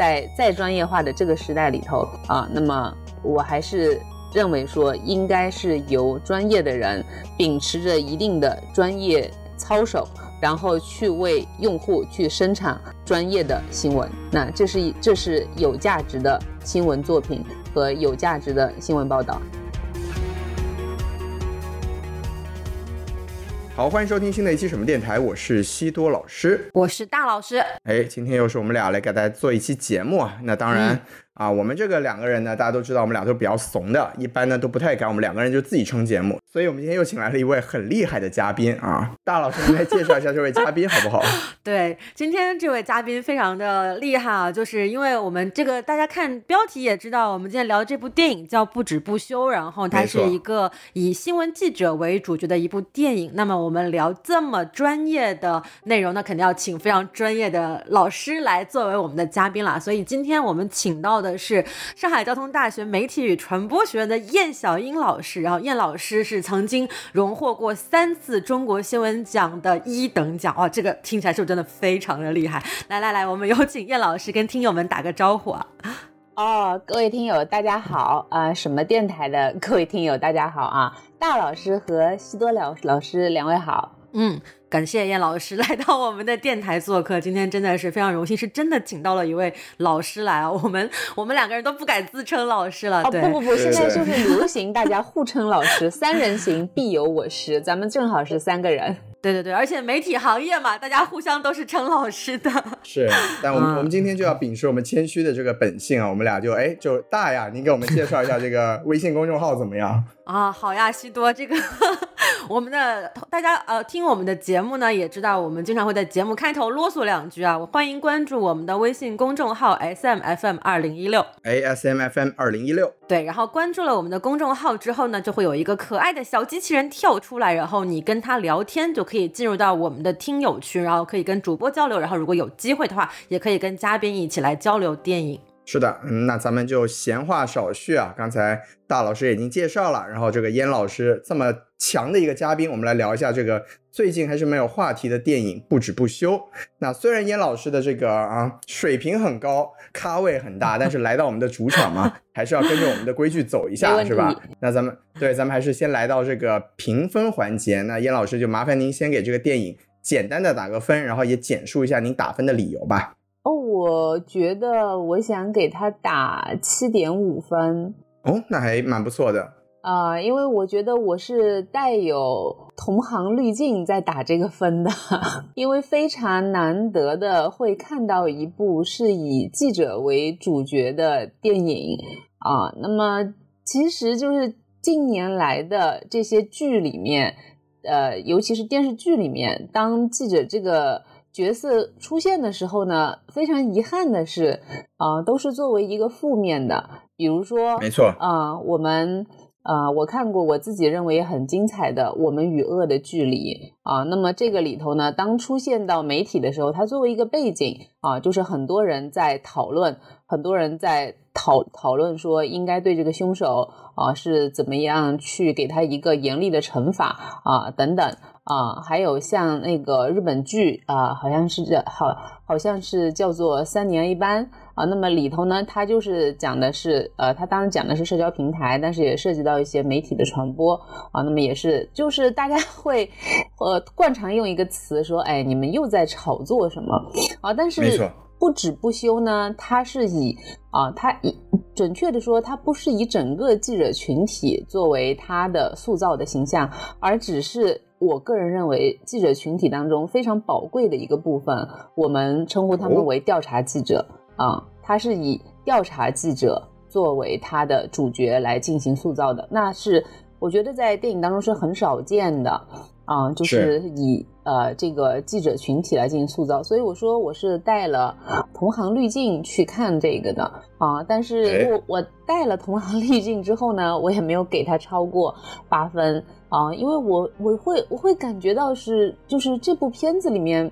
在再专业化的这个时代里头啊，那么我还是认为说，应该是由专业的人秉持着一定的专业操守，然后去为用户去生产专业的新闻。那这是这是有价值的新闻作品和有价值的新闻报道。好，欢迎收听新的一期什么电台，我是西多老师，我是大老师。哎，今天又是我们俩来给大家做一期节目啊。那当然啊，我们这个两个人呢，大家都知道，我们俩都是比较怂的，一般呢都不太敢，我们两个人就自己撑节目。所以我们今天又请来了一位很厉害的嘉宾啊，大老师，您来介绍一下这位嘉宾好不好？对，今天这位嘉宾非常的厉害啊，就是因为我们这个大家看标题也知道，我们今天聊的这部电影叫《不止不休》，然后它是一个以新闻记者为主角的一部电影。那么我们聊这么专业的内容，那肯定要请非常专业的老师来作为我们的嘉宾了。所以今天我们请到的是上海交通大学媒体与传播学院的燕小英老师，然后燕老师是。曾经荣获过三次中国新闻奖的一等奖，哇，这个听起来是不是真的非常的厉害？来来来，我们有请燕老师跟听友们打个招呼啊！哦，各位听友大家好啊！什么电台的各位听友大家好啊！大老师和西多老老师两位好，嗯。感谢燕老师 来到我们的电台做客，今天真的是非常荣幸，是真的请到了一位老师来啊！我们我们两个人都不敢自称老师了。哦不不不，现在就是流行大家互称老师，三人行必有我师，咱们正好是三个人。对对对，而且媒体行业嘛，大家互相都是称老师的。是，但我们我们今天就要秉持我们谦虚的这个本性啊，我们俩就哎就大呀，您给我们介绍一下这个微信公众号怎么样？啊，好呀，西多，这个我们的大家呃听我们的节目呢，也知道我们经常会在节目开头啰嗦两句啊，我欢迎关注我们的微信公众号 S M F M 二零一六。A S M F M 二零一六。对，然后关注了我们的公众号之后呢，就会有一个可爱的小机器人跳出来，然后你跟他聊天就。可以进入到我们的听友群，然后可以跟主播交流，然后如果有机会的话，也可以跟嘉宾一起来交流电影。是的，嗯，那咱们就闲话少叙啊，刚才大老师已经介绍了，然后这个燕老师这么强的一个嘉宾，我们来聊一下这个。最近还是没有话题的电影不止不休。那虽然燕老师的这个啊水平很高，咖位很大，但是来到我们的主场嘛，还是要跟着我们的规矩走一下，是吧？那咱们对，咱们还是先来到这个评分环节。那燕老师就麻烦您先给这个电影简单的打个分，然后也简述一下您打分的理由吧。哦，我觉得我想给他打七点五分。哦，那还蛮不错的。啊，因为我觉得我是带有同行滤镜在打这个分的，因为非常难得的会看到一部是以记者为主角的电影啊。那么其实就是近年来的这些剧里面，呃，尤其是电视剧里面，当记者这个角色出现的时候呢，非常遗憾的是，啊，都是作为一个负面的，比如说，没错，啊，我们。啊，我看过我自己认为很精彩的《我们与恶的距离》啊。那么这个里头呢，当出现到媒体的时候，它作为一个背景啊，就是很多人在讨论，很多人在讨讨论说应该对这个凶手啊是怎么样去给他一个严厉的惩罚啊等等啊。还有像那个日本剧啊，好像是叫好好像是叫做《三年一班》。啊，那么里头呢，它就是讲的是，呃，它当然讲的是社交平台，但是也涉及到一些媒体的传播啊。那么也是，就是大家 会，呃，惯常用一个词说，哎，你们又在炒作什么啊？但是不止不休呢，它是以啊，它以准确的说，它不是以整个记者群体作为它的塑造的形象，而只是我个人认为记者群体当中非常宝贵的一个部分，我们称呼他们为调查记者。啊。他是以调查记者作为他的主角来进行塑造的，那是我觉得在电影当中是很少见的。啊，就是以呃这个记者群体来进行塑造，所以我说我是带了同行滤镜去看这个的。啊，但是我我带了同行滤镜之后呢，我也没有给他超过八分啊，因为我我会我会感觉到是就是这部片子里面。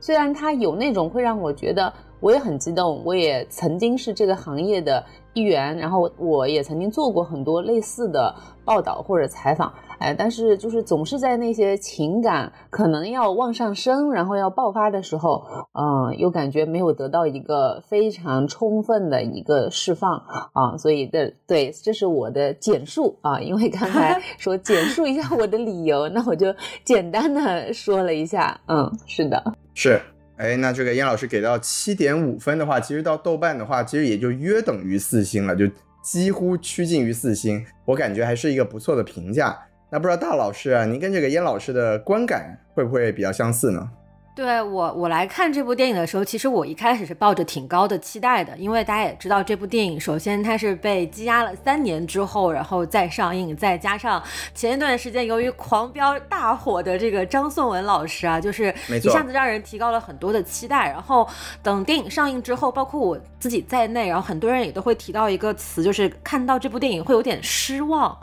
虽然它有那种会让我觉得我也很激动，我也曾经是这个行业的一员，然后我也曾经做过很多类似的报道或者采访。哎，但是就是总是在那些情感可能要往上升，然后要爆发的时候，嗯，又感觉没有得到一个非常充分的一个释放啊，所以的对，这是我的简述啊，因为刚才 说简述一下我的理由，那我就简单的说了一下，嗯，是的，是，哎，那这个燕老师给到七点五分的话，其实到豆瓣的话，其实也就约等于四星了，就几乎趋近于四星，我感觉还是一个不错的评价。那不知道大老师啊，您跟这个燕老师的观感会不会比较相似呢？对我，我来看这部电影的时候，其实我一开始是抱着挺高的期待的，因为大家也知道这部电影，首先它是被积压了三年之后，然后再上映，再加上前一段时间由于狂飙大火的这个张颂文老师啊，就是一下子让人提高了很多的期待。然后等电影上映之后，包括我自己在内，然后很多人也都会提到一个词，就是看到这部电影会有点失望。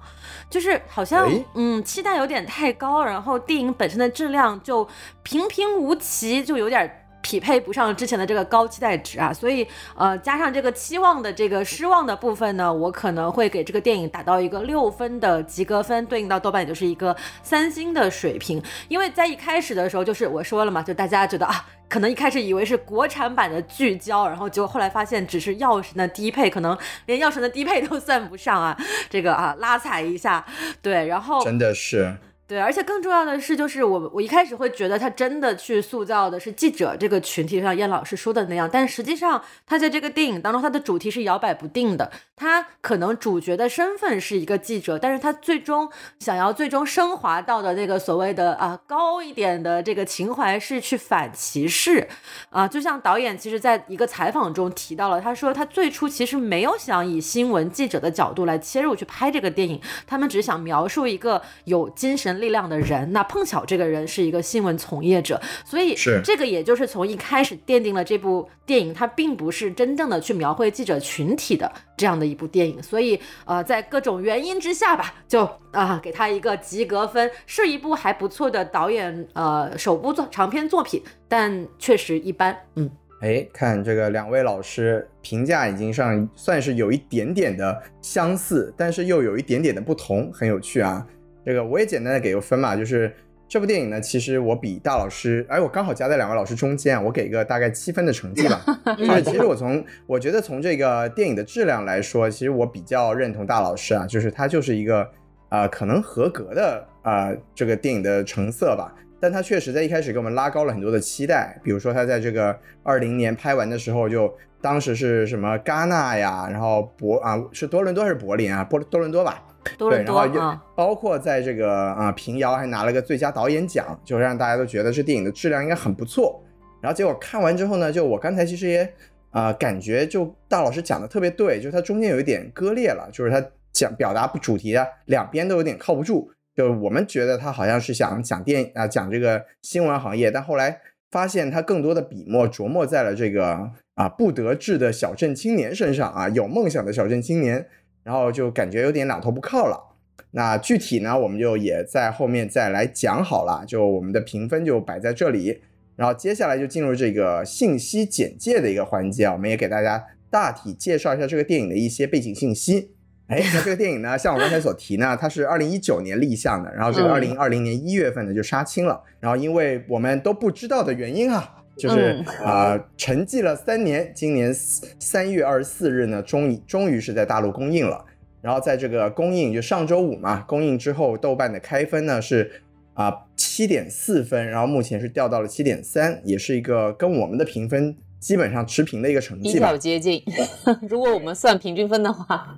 就是好像，嗯，期待有点太高，然后电影本身的质量就平平无奇，就有点匹配不上之前的这个高期待值啊。所以，呃，加上这个期望的这个失望的部分呢，我可能会给这个电影打到一个六分的及格分，对应到豆瓣也就是一个三星的水平。因为在一开始的时候，就是我说了嘛，就大家觉得啊。可能一开始以为是国产版的聚焦，然后结果后来发现只是药神的低配，可能连药神的低配都算不上啊！这个啊，拉踩一下，对，然后真的是。对，而且更重要的是，就是我我一开始会觉得他真的去塑造的是记者这个群体，像燕老师说的那样，但实际上他在这个电影当中，他的主题是摇摆不定的。他可能主角的身份是一个记者，但是他最终想要最终升华到的那个所谓的啊高一点的这个情怀是去反歧视啊。就像导演其实在一个采访中提到了，他说他最初其实没有想以新闻记者的角度来切入去拍这个电影，他们只想描述一个有精神。力量的人，那碰巧这个人是一个新闻从业者，所以是。这个，也就是从一开始奠定了这部电影，它并不是真正的去描绘记者群体的这样的一部电影，所以呃，在各种原因之下吧，就啊给他一个及格分，是一部还不错的导演呃首部作长篇作品，但确实一般，嗯，哎，看这个两位老师评价已经上算是有一点点的相似，但是又有一点点的不同，很有趣啊。这个我也简单的给个分嘛，就是这部电影呢，其实我比大老师，哎，我刚好夹在两位老师中间啊，我给个大概七分的成绩吧。就是其实我从我觉得从这个电影的质量来说，其实我比较认同大老师啊，就是他就是一个啊可能合格的啊这个电影的成色吧。但他确实在一开始给我们拉高了很多的期待，比如说他在这个二零年拍完的时候，就当时是什么戛纳呀，然后博啊是多伦多还是柏林啊？波多伦多吧。对，然后包括在这个啊平遥还拿了个最佳导演奖，就让大家都觉得这电影的质量应该很不错。然后结果看完之后呢，就我刚才其实也啊感觉就大老师讲的特别对，就是它中间有一点割裂了，就是他讲表达主题啊两边都有点靠不住。就我们觉得他好像是想讲电啊讲这个新闻行业，但后来发现他更多的笔墨琢磨在了这个啊不得志的小镇青年身上啊有梦想的小镇青年。然后就感觉有点两头不靠了。那具体呢，我们就也在后面再来讲好了。就我们的评分就摆在这里。然后接下来就进入这个信息简介的一个环节啊，我们也给大家大体介绍一下这个电影的一些背景信息。哎，那这个电影呢，像我刚才所提呢，它是二零一九年立项的，然后这个二零二零年一月份呢就杀青了。然后因为我们都不知道的原因啊。就是啊，沉寂了三年，今年三月二十四日呢，终于终于是在大陆公映了。然后在这个公映，就上周五嘛，公映之后，豆瓣的开分呢是啊七点四分，然后目前是掉到了七点三，也是一个跟我们的评分基本上持平的一个成绩吧。比较接近，如果我们算平均分的话，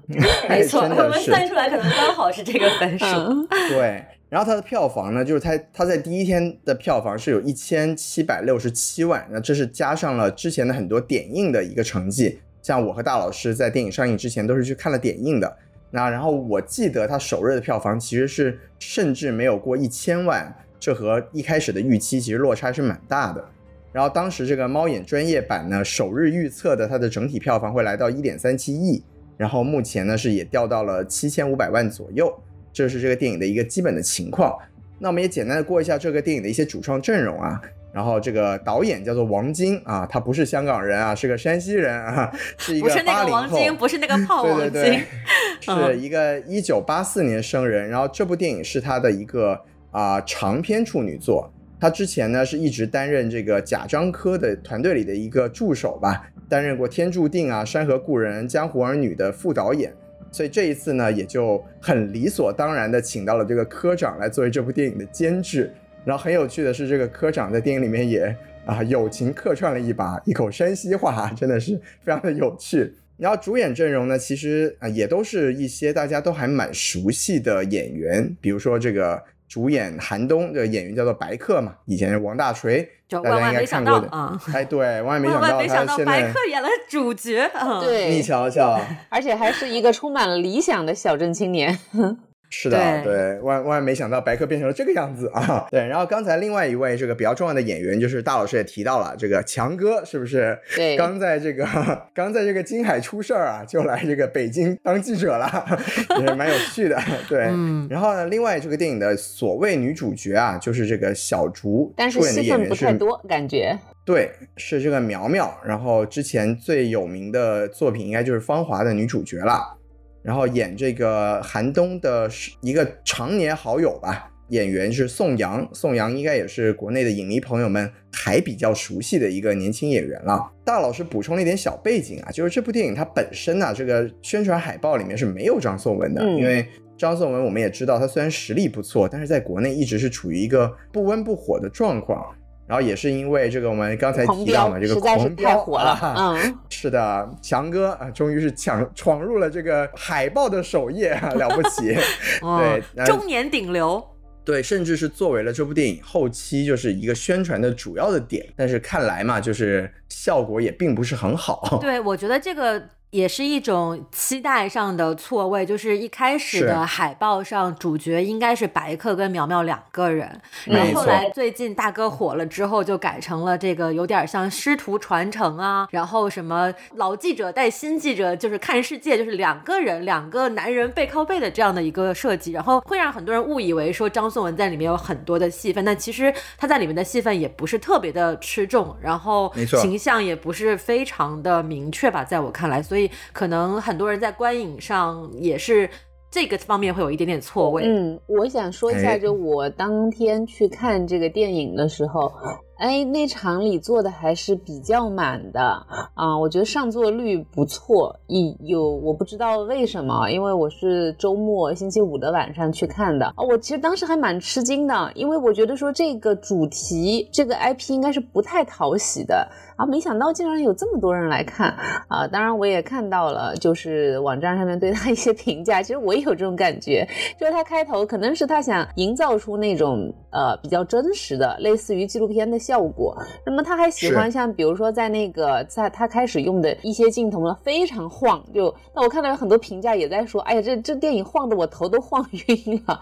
没错，我们算出来可能刚好是这个分数。对。然后它的票房呢，就是它它在第一天的票房是有一千七百六十七万，那这是加上了之前的很多点映的一个成绩。像我和大老师在电影上映之前都是去看了点映的。那然后我记得它首日的票房其实是甚至没有过一千万，这和一开始的预期其实落差是蛮大的。然后当时这个猫眼专业版呢，首日预测的它的整体票房会来到一点三七亿，然后目前呢是也掉到了七千五百万左右。这是这个电影的一个基本的情况。那我们也简单的过一下这个电影的一些主创阵容啊。然然后这个导演叫做王晶啊，他不是香港人啊，是个山西人啊，是一个八零后，不是那个炮王晶，对对对，是一个一九八四年生人。然后这部电影是他的一个啊长篇处女作。他之前呢是一直担任这个贾樟柯的团队里的一个助手吧，担任过《天注定》啊、《山河故人》、《江湖儿女》的副导演。所以这一次呢，也就很理所当然的请到了这个科长来作为这部电影的监制。然后很有趣的是，这个科长在电影里面也啊友情客串了一把，一口山西话，真的是非常的有趣。然后主演阵容呢，其实啊也都是一些大家都还蛮熟悉的演员，比如说这个主演韩东的演员叫做白客嘛，以前是王大锤，大家应该看过的啊。哎，对，万万没想到白客演了主角，对，你瞧瞧，而且还是一个充满了理想的小镇青年。是的，对，万万没想到白客变成了这个样子啊！对，然后刚才另外一位这个比较重要的演员，就是大老师也提到了，这个强哥是不是？对，刚在这个刚在这个金海出事儿啊，就来这个北京当记者了，也是蛮有趣的。对，然后呢，另外这个电影的所谓女主角啊，就是这个小竹，但是戏份不太多，感觉。对，是这个苗苗，然后之前最有名的作品应该就是《芳华》的女主角了。然后演这个韩东的一个常年好友吧，演员是宋阳，宋阳应该也是国内的影迷朋友们还比较熟悉的一个年轻演员了。大老师补充了一点小背景啊，就是这部电影它本身呢，这个宣传海报里面是没有张颂文的，因为张颂文我们也知道，他虽然实力不错，但是在国内一直是处于一个不温不火的状况。然后也是因为这个，我们刚才提到嘛，这个狂飙火了，嗯，是的，强哥啊，终于是抢闯入了这个海报的首页，了不起，对，中年顶流，对，甚至是作为了这部电影后期就是一个宣传的主要的点，但是看来嘛，就是效果也并不是很好。对，我觉得这个。也是一种期待上的错位，就是一开始的海报上主角应该是白客跟苗苗两个人，然后后来最近大哥火了之后就改成了这个有点像师徒传承啊，然后什么老记者带新记者就是看世界，就是两个人两个男人背靠背的这样的一个设计，然后会让很多人误以为说张颂文在里面有很多的戏份，但其实他在里面的戏份也不是特别的吃重，然后形象也不是非常的明确吧，在我看来，所以。可能很多人在观影上也是这个方面会有一点点错位。嗯，我想说一下，就我当天去看这个电影的时候。哎，那场里坐的还是比较满的啊，我觉得上座率不错。一有我不知道为什么，因为我是周末星期五的晚上去看的啊。我其实当时还蛮吃惊的，因为我觉得说这个主题这个 IP 应该是不太讨喜的啊，没想到竟然有这么多人来看啊。当然我也看到了，就是网站上面对他一些评价，其实我也有这种感觉，就是他开头可能是他想营造出那种呃比较真实的，类似于纪录片的。效果，那么他还喜欢像比如说在那个在他开始用的一些镜头呢，非常晃，就那我看到有很多评价也在说，哎呀，这这电影晃得我头都晃晕了，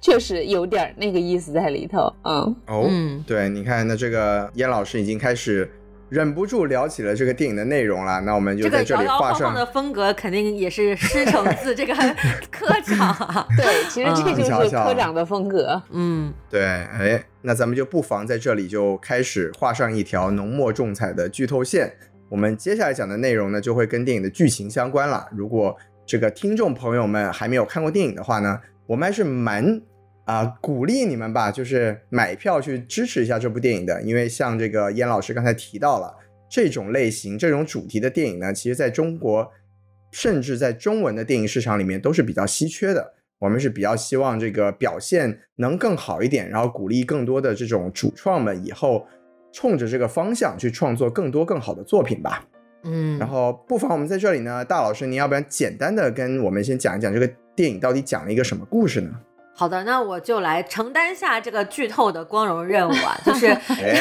确实有点那个意思在里头，嗯。哦，对，你看那这个燕老师已经开始。忍不住聊起了这个电影的内容了，那我们就在这里画上。的风格肯定也是师承自这个 科长，对，其实这就是科长的风格。嗯，对，哎，那咱们就不妨在这里就开始画上一条浓墨重彩的剧透线。我们接下来讲的内容呢，就会跟电影的剧情相关了。如果这个听众朋友们还没有看过电影的话呢，我们还是蛮。啊，鼓励你们吧，就是买票去支持一下这部电影的，因为像这个燕老师刚才提到了，这种类型、这种主题的电影呢，其实在中国，甚至在中文的电影市场里面都是比较稀缺的。我们是比较希望这个表现能更好一点，然后鼓励更多的这种主创们以后冲着这个方向去创作更多更好的作品吧。嗯，然后不妨我们在这里呢，大老师，您要不然简单的跟我们先讲一讲这个电影到底讲了一个什么故事呢？好的，那我就来承担下这个剧透的光荣任务啊，就 是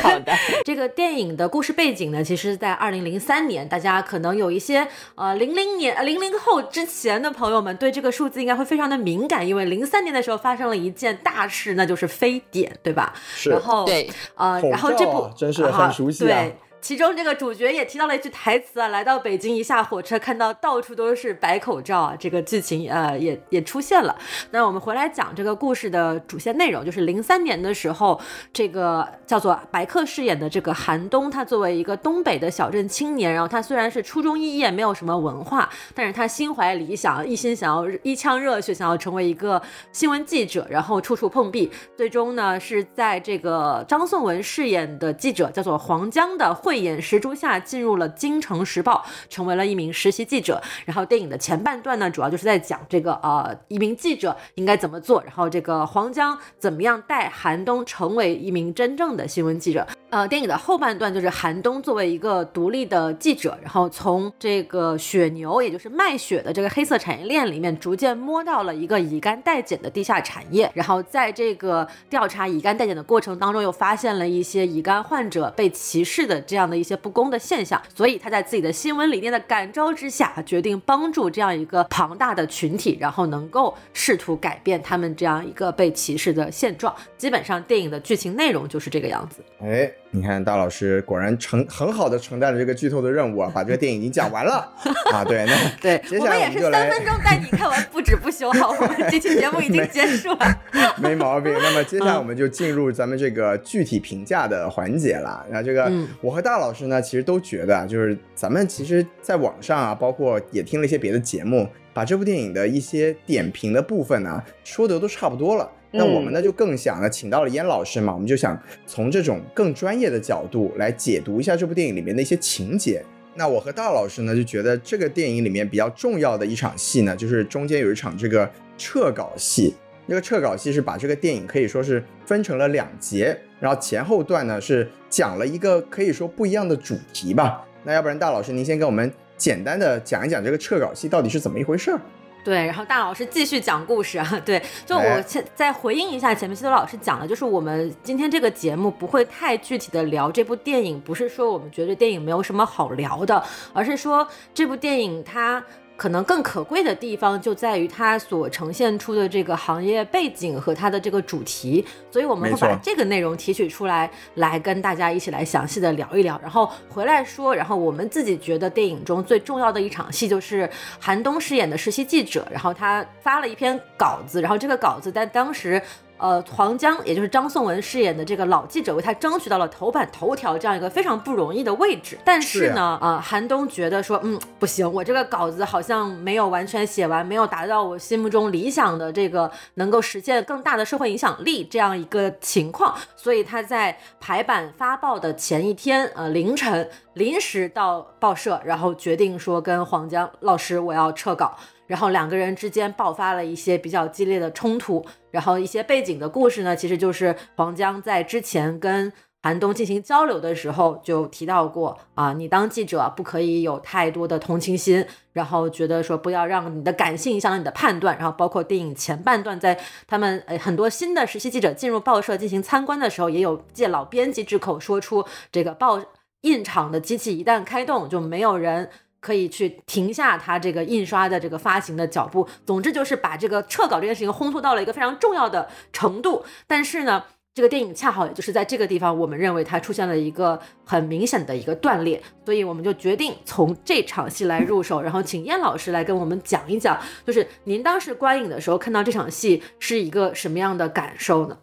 好的。这个电影的故事背景呢，其实，在二零零三年，大家可能有一些呃零零年、零零后之前的朋友们对这个数字应该会非常的敏感，因为零三年的时候发生了一件大事，那就是非典，对吧？是。然后对，呃，然后这部真是很熟悉啊。其中这个主角也提到了一句台词啊，来到北京一下火车，看到到处都是白口罩啊，这个剧情呃也也出现了。那我们回来讲这个故事的主线内容，就是零三年的时候，这个叫做白客饰演的这个韩东，他作为一个东北的小镇青年，然后他虽然是初中肄业，没有什么文化，但是他心怀理想，一心想要一腔热血，想要成为一个新闻记者，然后处处碰壁，最终呢是在这个张颂文饰演的记者叫做黄江的会慧眼识珠下，进入了京城时报，成为了一名实习记者。然后电影的前半段呢，主要就是在讲这个呃一名记者应该怎么做，然后这个黄江怎么样带韩东成为一名真正的新闻记者。呃，电影的后半段就是韩东作为一个独立的记者，然后从这个血牛，也就是卖血的这个黑色产业链里面，逐渐摸到了一个乙肝代检的地下产业。然后在这个调查乙肝代检的过程当中，又发现了一些乙肝患者被歧视的这这样的一些不公的现象。所以他在自己的新闻理念的感召之下，决定帮助这样一个庞大的群体，然后能够试图改变他们这样一个被歧视的现状。基本上电影的剧情内容就是这个样子。哎。你看，大老师果然承很好的承担了这个剧透的任务啊，把这个电影已经讲完了 啊。对，那对，接下来我们也是三分钟带你看完不止不休。好，我 们这期节目已经结束了，没毛病。那么接下来我们就进入咱们这个具体评价的环节了。那这个我和大老师呢，其实都觉得，就是咱们其实在网上啊，包括也听了一些别的节目，把这部电影的一些点评的部分呢，说的都差不多了。那我们呢就更想呢，请到了燕老师嘛，我们就想从这种更专业的角度来解读一下这部电影里面的一些情节。那我和大老师呢就觉得这个电影里面比较重要的一场戏呢，就是中间有一场这个撤稿戏。这个撤稿戏是把这个电影可以说是分成了两节，然后前后段呢是讲了一个可以说不一样的主题吧。那要不然大老师您先给我们简单的讲一讲这个撤稿戏到底是怎么一回事儿？对，然后大老师继续讲故事啊。对，就我再再回应一下前面西多老师讲的，就是我们今天这个节目不会太具体的聊这部电影，不是说我们觉得电影没有什么好聊的，而是说这部电影它。可能更可贵的地方就在于它所呈现出的这个行业背景和它的这个主题，所以我们会把这个内容提取出来，来跟大家一起来详细的聊一聊，然后回来说，然后我们自己觉得电影中最重要的一场戏就是韩东饰演的实习记者，然后他发了一篇稿子，然后这个稿子在当时。呃，黄江，也就是张颂文饰演的这个老记者，为他争取到了头版头条这样一个非常不容易的位置。但是呢，啊，韩东觉得说，嗯，不行，我这个稿子好像没有完全写完，没有达到我心目中理想的这个能够实现更大的社会影响力这样一个情况。所以他在排版发报的前一天，呃，凌晨临时到报社，然后决定说跟黄江老师，我要撤稿。然后两个人之间爆发了一些比较激烈的冲突，然后一些背景的故事呢，其实就是黄江在之前跟韩东进行交流的时候就提到过啊，你当记者不可以有太多的同情心，然后觉得说不要让你的感性影响了你的判断，然后包括电影前半段在他们呃很多新的实习记者进入报社进行参观的时候，也有借老编辑之口说出这个报印厂的机器一旦开动就没有人。可以去停下他这个印刷的这个发行的脚步。总之就是把这个撤稿这件事情烘托到了一个非常重要的程度。但是呢，这个电影恰好也就是在这个地方，我们认为它出现了一个很明显的一个断裂，所以我们就决定从这场戏来入手，然后请燕老师来跟我们讲一讲，就是您当时观影的时候看到这场戏是一个什么样的感受呢？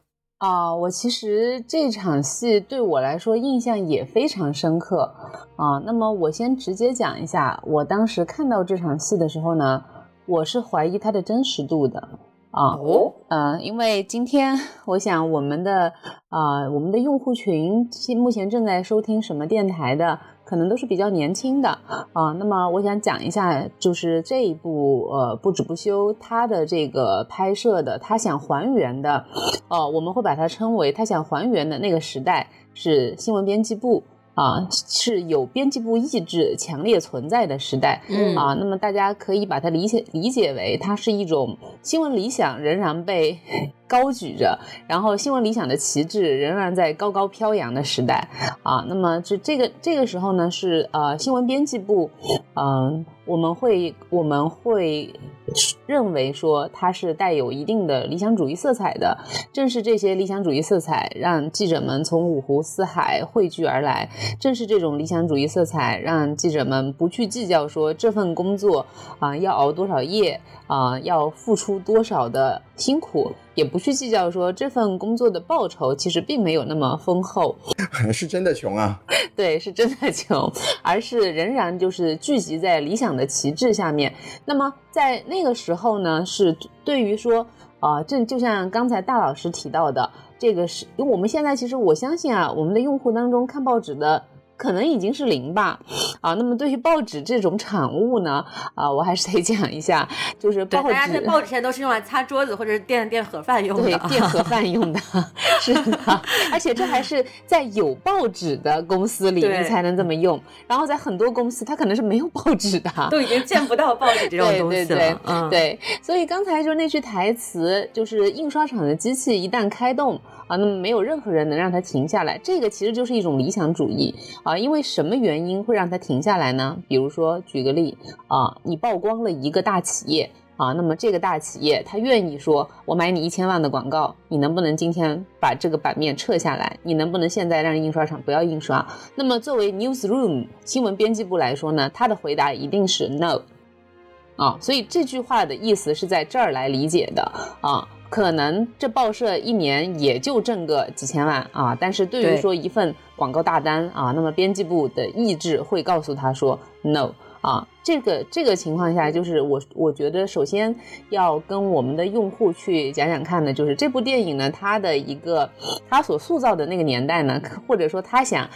啊，我其实这场戏对我来说印象也非常深刻啊。那么我先直接讲一下，我当时看到这场戏的时候呢，我是怀疑它的真实度的啊。哦，嗯，因为今天我想我们的啊，我们的用户群目前正在收听什么电台的？可能都是比较年轻的啊，那么我想讲一下，就是这一部呃不止不休，它的这个拍摄的，他想还原的，哦，我们会把它称为他想还原的那个时代是新闻编辑部啊，是有编辑部意志强烈存在的时代，嗯。啊，那么大家可以把它理解理解为它是一种新闻理想仍然被高举着，然后新闻理想的旗帜仍然在高高飘扬的时代啊。那么这这个这个时候呢，是呃新闻编辑部，嗯，我们会我们会认为说它是带有一定的理想主义色彩的。正是这些理想主义色彩，让记者们从五湖四海汇聚而来。正是这种理想主义色彩，让记者们不去计较说这份工作啊要熬多少夜啊，要付出多少的辛苦。也不去计较说这份工作的报酬其实并没有那么丰厚，是真的穷啊。对，是真的穷，而是仍然就是聚集在理想的旗帜下面。那么在那个时候呢，是对于说啊，这就像刚才大老师提到的，这个是因为我们现在其实我相信啊，我们的用户当中看报纸的。可能已经是零吧，啊，那么对于报纸这种产物呢，啊，我还是得讲一下，就是报纸，大家在报纸现在都是用来擦桌子或者是垫垫盒饭用的，对，垫盒饭用的，是的，而且这还是在有报纸的公司里你才能这么用，然后在很多公司它可能是没有报纸的，都已经见不到报纸这种东西了，嗯，对，所以刚才就那句台词，就是印刷厂的机器一旦开动。那么没有任何人能让它停下来，这个其实就是一种理想主义啊。因为什么原因会让它停下来呢？比如说，举个例啊，你曝光了一个大企业啊，那么这个大企业他愿意说，我买你一千万的广告，你能不能今天把这个版面撤下来？你能不能现在让印刷厂不要印刷？那么作为 newsroom 新闻编辑部来说呢，他的回答一定是 no 啊。所以这句话的意思是在这儿来理解的啊。可能这报社一年也就挣个几千万啊，但是对于说一份广告大单啊，那么编辑部的意志会告诉他说 no 啊，这个这个情况下，就是我我觉得首先要跟我们的用户去讲讲看的，就是这部电影呢，它的一个它所塑造的那个年代呢，或者说他想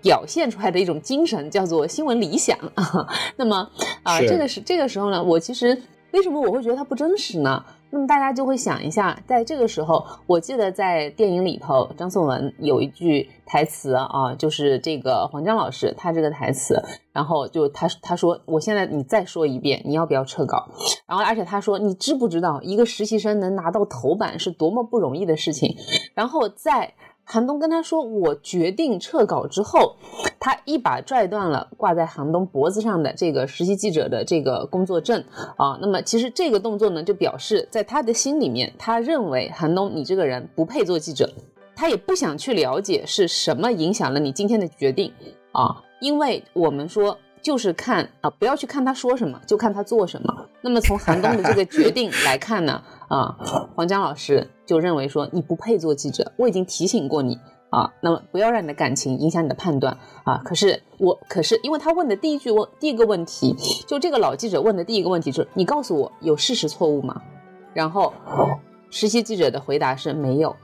表现出来的一种精神叫做新闻理想啊，那么啊，这个是这个时候呢，我其实为什么我会觉得它不真实呢？那么大家就会想一下，在这个时候，我记得在电影里头，张颂文有一句台词啊，就是这个黄江老师他这个台词，然后就他他说，我现在你再说一遍，你要不要撤稿？然后而且他说，你知不知道一个实习生能拿到头版是多么不容易的事情？然后在。韩东跟他说：“我决定撤稿之后，他一把拽断了挂在韩东脖子上的这个实习记者的这个工作证啊。那么，其实这个动作呢，就表示在他的心里面，他认为韩东你这个人不配做记者，他也不想去了解是什么影响了你今天的决定啊。因为我们说。”就是看啊，不要去看他说什么，就看他做什么。那么从韩东的这个决定来看呢，啊，黄江老师就认为说你不配做记者，我已经提醒过你啊，那么不要让你的感情影响你的判断啊。可是我，可是因为他问的第一句问第一个问题，就这个老记者问的第一个问题就是你告诉我有事实错误吗？然后实习记者的回答是没有。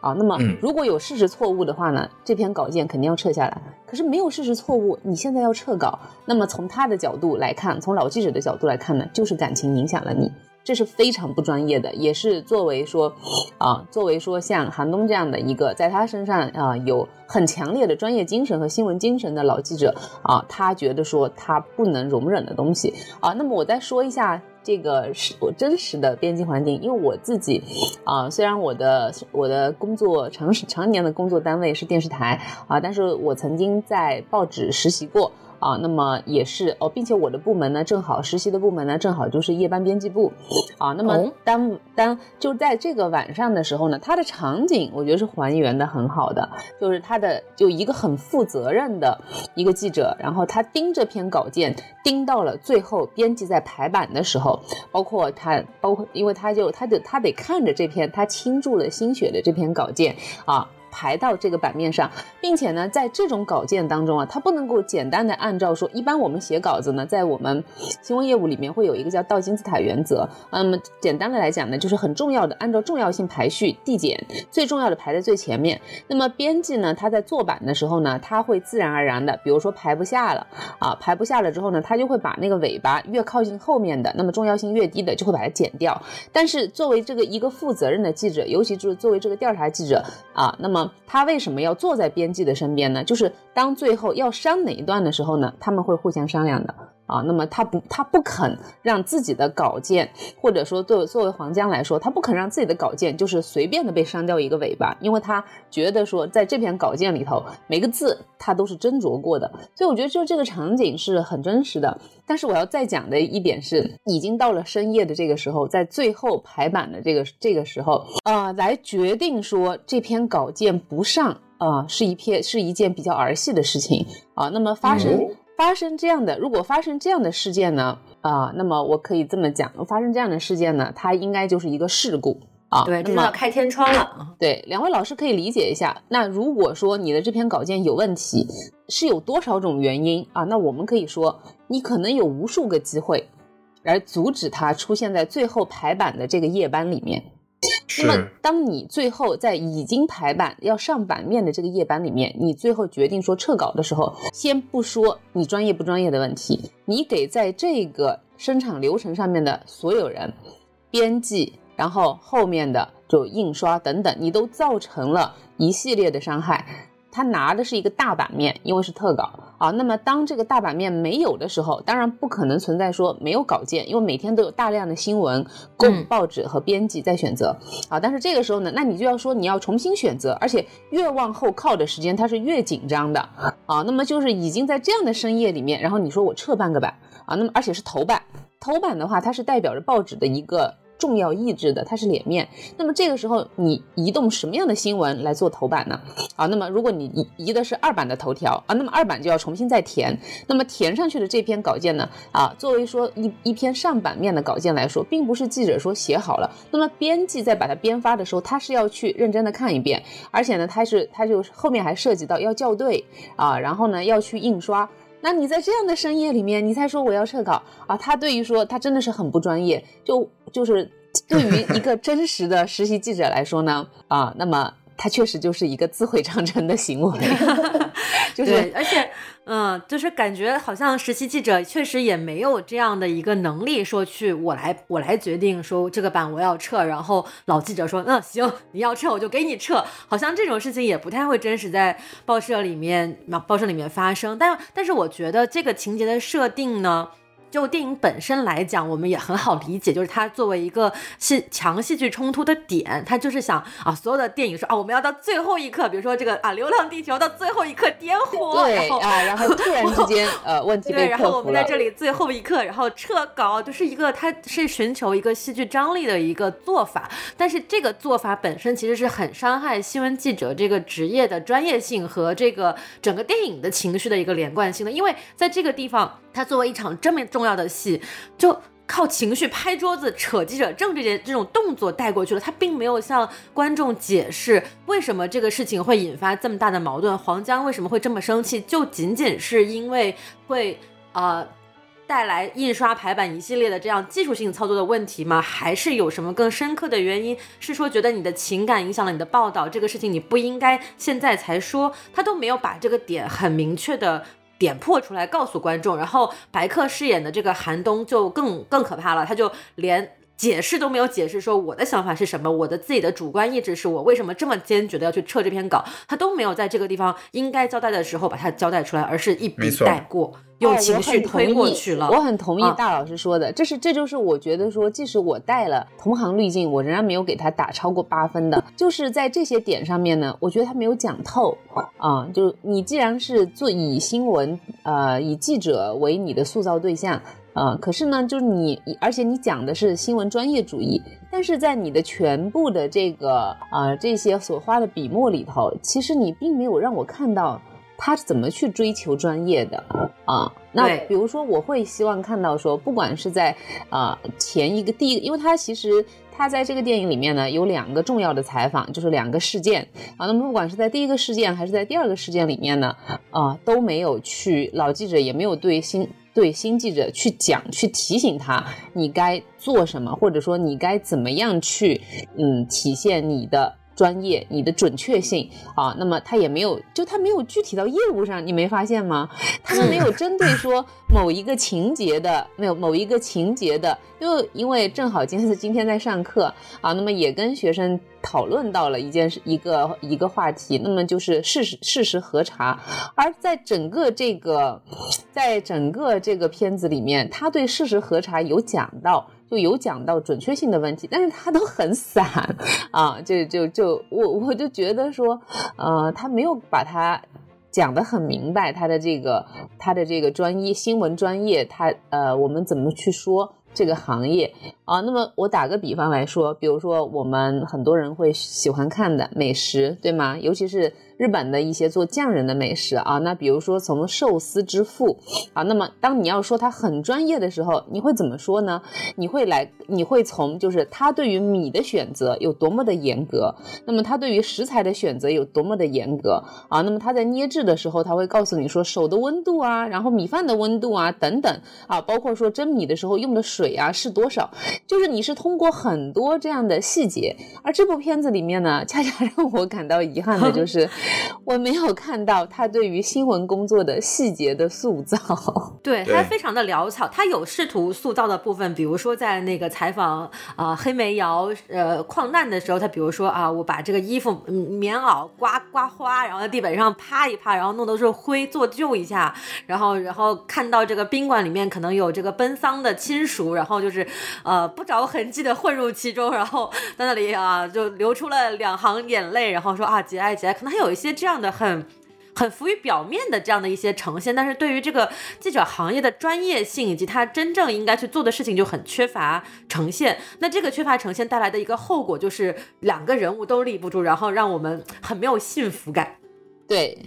啊，那么如果有事实错误的话呢，这篇稿件肯定要撤下来。可是没有事实错误，你现在要撤稿，那么从他的角度来看，从老记者的角度来看呢，就是感情影响了你，这是非常不专业的，也是作为说，啊，作为说像韩东这样的一个在他身上啊有很强烈的专业精神和新闻精神的老记者啊，他觉得说他不能容忍的东西啊。那么我再说一下。这个是我真实的编辑环境，因为我自己，啊，虽然我的我的工作长时常年的工作单位是电视台啊，但是我曾经在报纸实习过。啊，那么也是哦，并且我的部门呢，正好实习的部门呢，正好就是夜班编辑部，啊，那么当当就在这个晚上的时候呢，它的场景我觉得是还原的很好的，就是他的就一个很负责任的一个记者，然后他盯这篇稿件盯到了最后，编辑在排版的时候，包括他包括因为他就他得他得看着这篇他倾注了心血的这篇稿件啊。排到这个版面上，并且呢，在这种稿件当中啊，它不能够简单的按照说，一般我们写稿子呢，在我们新闻业务里面会有一个叫倒金字塔原则。那么简单的来讲呢，就是很重要的按照重要性排序递减，最重要的排在最前面。那么编辑呢，他在做版的时候呢，他会自然而然的，比如说排不下了啊，排不下了之后呢，他就会把那个尾巴越靠近后面的，那么重要性越低的就会把它剪掉。但是作为这个一个负责任的记者，尤其就是作为这个调查记者啊，那么他为什么要坐在编辑的身边呢？就是当最后要删哪一段的时候呢，他们会互相商量的啊，那么他不，他不肯让自己的稿件，或者说作作为黄江来说，他不肯让自己的稿件就是随便的被删掉一个尾巴，因为他觉得说在这篇稿件里头每个字他都是斟酌过的，所以我觉得就这个场景是很真实的。但是我要再讲的一点是，已经到了深夜的这个时候，在最后排版的这个这个时候啊，来决定说这篇稿件不上啊，是一篇是一件比较儿戏的事情啊。那么发生。发生这样的，如果发生这样的事件呢？啊，那么我可以这么讲，发生这样的事件呢，它应该就是一个事故啊。对，这要开天窗了。对，两位老师可以理解一下。那如果说你的这篇稿件有问题，是有多少种原因啊？那我们可以说，你可能有无数个机会，来阻止它出现在最后排版的这个页班里面。那么，当你最后在已经排版要上版面的这个页班里面，你最后决定说撤稿的时候，先不说你专业不专业的问题，你给在这个生产流程上面的所有人，编辑，然后后面的就印刷等等，你都造成了一系列的伤害。他拿的是一个大版面，因为是特稿啊。那么当这个大版面没有的时候，当然不可能存在说没有稿件，因为每天都有大量的新闻供报纸和编辑在选择啊。但是这个时候呢，那你就要说你要重新选择，而且越往后靠的时间它是越紧张的啊。那么就是已经在这样的深夜里面，然后你说我撤半个版啊，那么而且是头版，头版的话它是代表着报纸的一个。重要意志的，它是脸面。那么这个时候，你移动什么样的新闻来做头版呢？啊，那么如果你移移的是二版的头条啊，那么二版就要重新再填。那么填上去的这篇稿件呢，啊，作为说一一篇上版面的稿件来说，并不是记者说写好了，那么编辑在把它编发的时候，他是要去认真的看一遍，而且呢，他是他就后面还涉及到要校对啊，然后呢要去印刷。那你在这样的深夜里面，你才说我要撤稿啊？他对于说他真的是很不专业，就就是 对于一个真实的实习记者来说呢，啊，那么。他确实就是一个自毁长城的行为，就是而且，嗯，就是感觉好像实习记者确实也没有这样的一个能力，说去我来我来决定说这个版我要撤，然后老记者说嗯行你要撤我就给你撤，好像这种事情也不太会真实在报社里面报社里面发生，但但是我觉得这个情节的设定呢。就电影本身来讲，我们也很好理解，就是它作为一个戏强戏剧冲突的点，它就是想啊，所有的电影说啊，我们要到最后一刻，比如说这个啊，《流浪地球》到最后一刻点火，对啊，然后突然之间 呃问题对，然后我们在这里最后一刻，然后撤稿，就是一个它是寻求一个戏剧张力的一个做法，但是这个做法本身其实是很伤害新闻记者这个职业的专业性和这个整个电影的情绪的一个连贯性的，因为在这个地方。他作为一场这么重要的戏，就靠情绪拍桌子、扯记者证这些这种动作带过去了。他并没有向观众解释为什么这个事情会引发这么大的矛盾，黄江为什么会这么生气，就仅仅是因为会呃带来印刷排版一系列的这样技术性操作的问题吗？还是有什么更深刻的原因？是说觉得你的情感影响了你的报道，这个事情你不应该现在才说？他都没有把这个点很明确的。点破出来告诉观众，然后白客饰演的这个寒冬就更更可怕了，他就连解释都没有解释，说我的想法是什么，我的自己的主观意志是我为什么这么坚决的要去撤这篇稿，他都没有在这个地方应该交代的时候把它交代出来，而是一笔带过。用情绪推过去了，我很同意大老师说的，这是这就是我觉得说，即使我带了同行滤镜，我仍然没有给他打超过八分的，就是在这些点上面呢，我觉得他没有讲透啊。就你既然是做以新闻呃以记者为你的塑造对象啊，可是呢，就是你而且你讲的是新闻专业主义，但是在你的全部的这个啊这些所花的笔墨里头，其实你并没有让我看到。他怎么去追求专业的啊？那比如说，我会希望看到说，不管是在啊前一个第一，因为他其实他在这个电影里面呢有两个重要的采访，就是两个事件啊。那么不管是在第一个事件还是在第二个事件里面呢，啊都没有去老记者也没有对新对新记者去讲去提醒他你该做什么，或者说你该怎么样去嗯体现你的。专业、你的准确性啊，那么他也没有，就他没有具体到业务上，你没发现吗？他们没有针对说某一个情节的，没有某一个情节的，就因为正好今天是今天在上课啊，那么也跟学生讨论到了一件事，一个一个话题，那么就是事实事实核查，而在整个这个，在整个这个片子里面，他对事实核查有讲到。就有讲到准确性的问题，但是他都很散啊，就就就我我就觉得说，呃，他没有把它讲得很明白，他的这个他的这个专业新闻专业，他呃，我们怎么去说这个行业啊？那么我打个比方来说，比如说我们很多人会喜欢看的美食，对吗？尤其是。日本的一些做匠人的美食啊，那比如说从寿司之父啊，那么当你要说他很专业的时候，你会怎么说呢？你会来，你会从就是他对于米的选择有多么的严格，那么他对于食材的选择有多么的严格啊，那么他在捏制的时候，他会告诉你说手的温度啊，然后米饭的温度啊等等啊，包括说蒸米的时候用的水啊是多少，就是你是通过很多这样的细节，而这部片子里面呢，恰恰让我感到遗憾的就是。我没有看到他对于新闻工作的细节的塑造，对他非常的潦草。他有试图塑造的部分，比如说在那个采访啊黑煤窑呃矿难的时候，他比如说啊我把这个衣服棉袄刮刮花，然后在地板上趴一趴，然后弄的是灰做旧一下，然后然后看到这个宾馆里面可能有这个奔丧的亲属，然后就是呃不着痕迹的混入其中，然后在那里啊就流出了两行眼泪，然后说啊节哀节哀，可能还有一一些这样的很很浮于表面的这样的一些呈现，但是对于这个记者行业的专业性以及他真正应该去做的事情就很缺乏呈现。那这个缺乏呈现带来的一个后果就是两个人物都立不住，然后让我们很没有幸福感。对。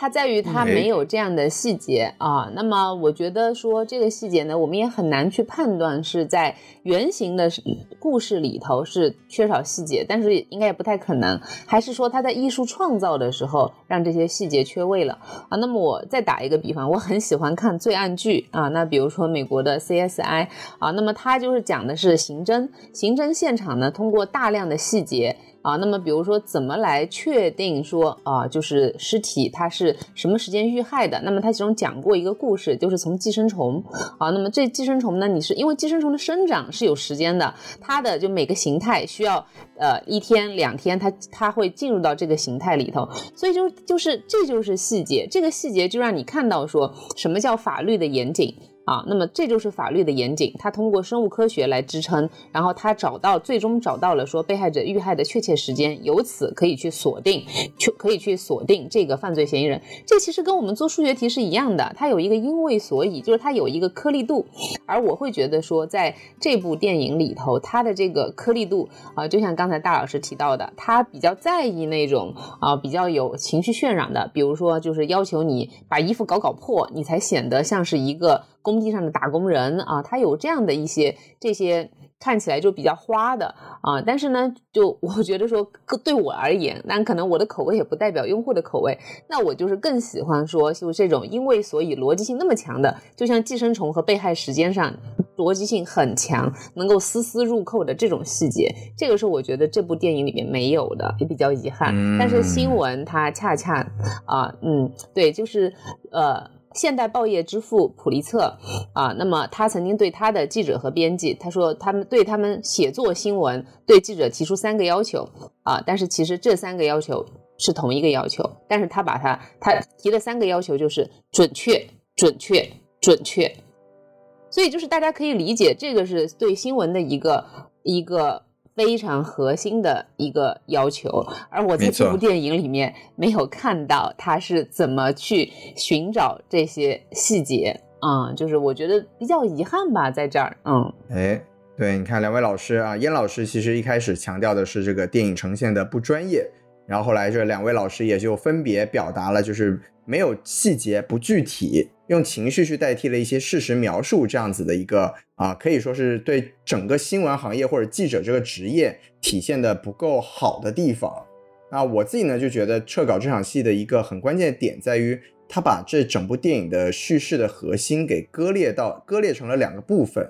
它在于它没有这样的细节啊，那么我觉得说这个细节呢，我们也很难去判断是在原型的故事里头是缺少细节，但是应该也不太可能，还是说他在艺术创造的时候让这些细节缺位了啊？那么我再打一个比方，我很喜欢看罪案剧啊，那比如说美国的 CSI 啊，那么它就是讲的是刑侦，刑侦现场呢通过大量的细节。啊，那么比如说怎么来确定说啊，就是尸体它是什么时间遇害的？那么它其中讲过一个故事，就是从寄生虫啊，那么这寄生虫呢，你是因为寄生虫的生长是有时间的，它的就每个形态需要呃一天两天，它它会进入到这个形态里头，所以就就是这就是细节，这个细节就让你看到说什么叫法律的严谨。啊，那么这就是法律的严谨，他通过生物科学来支撑，然后他找到最终找到了说被害者遇害的确切时间，由此可以去锁定，去可以去锁定这个犯罪嫌疑人。这其实跟我们做数学题是一样的，它有一个因为所以，就是它有一个颗粒度。而我会觉得说，在这部电影里头，它的这个颗粒度啊，就像刚才大老师提到的，他比较在意那种啊比较有情绪渲染的，比如说就是要求你把衣服搞搞破，你才显得像是一个。工地上的打工人啊，他有这样的一些这些看起来就比较花的啊，但是呢，就 我觉得说对我而言，但可能我的口味也不代表用户的口味，那我就是更喜欢说就这种因为所以逻辑性那么强的，就像寄生虫和被害时间上逻辑性很强，能够丝丝入扣的这种细节，这个是我觉得这部电影里面没有的，也比较遗憾。但是新闻它恰恰啊，嗯，对，就是呃。现代报业之父普利策啊，那么他曾经对他的记者和编辑，他说他们对他们写作新闻对记者提出三个要求啊，但是其实这三个要求是同一个要求，但是他把他他提的三个要求就是准确、准确、准确，所以就是大家可以理解，这个是对新闻的一个一个。非常核心的一个要求，而我在这部电影里面没有看到他是怎么去寻找这些细节。啊，就是我觉得比较遗憾吧，在这儿，嗯，哎，对，你看两位老师啊，燕老师其实一开始强调的是这个电影呈现的不专业，然后后来这两位老师也就分别表达了，就是没有细节、不具体。用情绪去代替了一些事实描述，这样子的一个啊，可以说是对整个新闻行业或者记者这个职业体现的不够好的地方。那我自己呢就觉得撤稿这场戏的一个很关键的点在于，他把这整部电影的叙事的核心给割裂到割裂成了两个部分。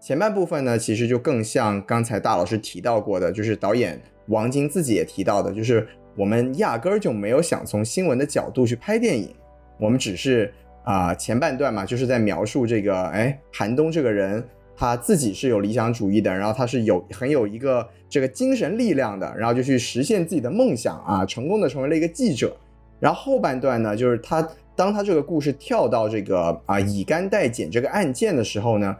前半部分呢，其实就更像刚才大老师提到过的，就是导演王晶自己也提到的，就是我们压根儿就没有想从新闻的角度去拍电影，我们只是啊前半段嘛，就是在描述这个哎韩东这个人他自己是有理想主义的，然后他是有很有一个这个精神力量的，然后就去实现自己的梦想啊，成功的成为了一个记者。然后后半段呢，就是他当他这个故事跳到这个啊乙肝代检这个案件的时候呢，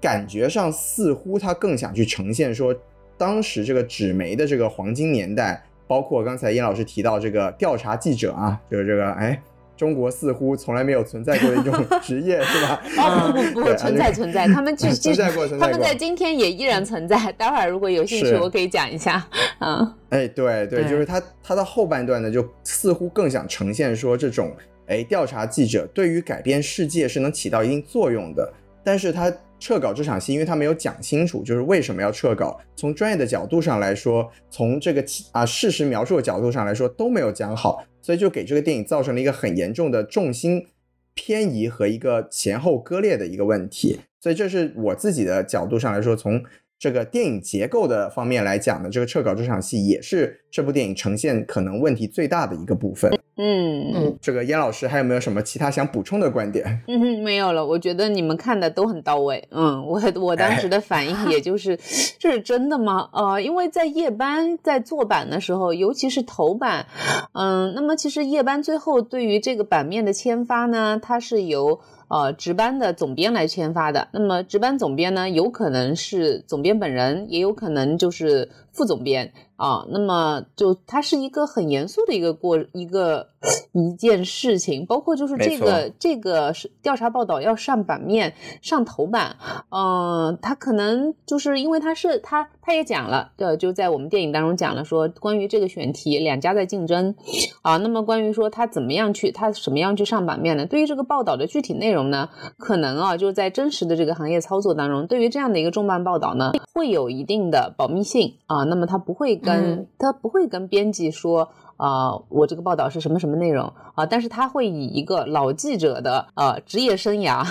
感觉上似乎他更想去呈现说，当时这个纸媒的这个黄金年代，包括刚才燕老师提到这个调查记者啊，就是这个哎。中国似乎从来没有存在过的一种职业，是吧？哦不不不，存在存在，他们 存在过，存在过。他们在今天也依然存在。待会儿如果有兴趣，我可以讲一下。啊，哎，对对，就是他他的后半段呢，就似乎更想呈现说这种哎调查记者对于改变世界是能起到一定作用的，但是他。撤稿这场戏，因为他没有讲清楚，就是为什么要撤稿。从专业的角度上来说，从这个啊事实描述的角度上来说都没有讲好，所以就给这个电影造成了一个很严重的重心偏移和一个前后割裂的一个问题。所以这是我自己的角度上来说，从这个电影结构的方面来讲呢，这个撤稿这场戏也是这部电影呈现可能问题最大的一个部分。嗯嗯，这个燕老师还有没有什么其他想补充的观点？嗯哼，没有了。我觉得你们看的都很到位。嗯，我我当时的反应也就是，这是真的吗？呃，因为在夜班在做版的时候，尤其是头版，嗯，那么其实夜班最后对于这个版面的签发呢，它是由呃值班的总编来签发的。那么值班总编呢，有可能是总编本人，也有可能就是副总编。啊，那么就它是一个很严肃的一个过一个一件事情，包括就是这个这个是调查报道要上版面上头版，嗯，他可能就是因为他是他他也讲了，对，就在我们电影当中讲了说关于这个选题两家在竞争，啊，那么关于说他怎么样去他什么样去上版面呢？对于这个报道的具体内容呢，可能啊就是在真实的这个行业操作当中，对于这样的一个重磅报道呢，会有一定的保密性啊，那么他不会。跟他不会跟编辑说啊，我这个报道是什么什么内容啊，但是他会以一个老记者的呃职业生涯，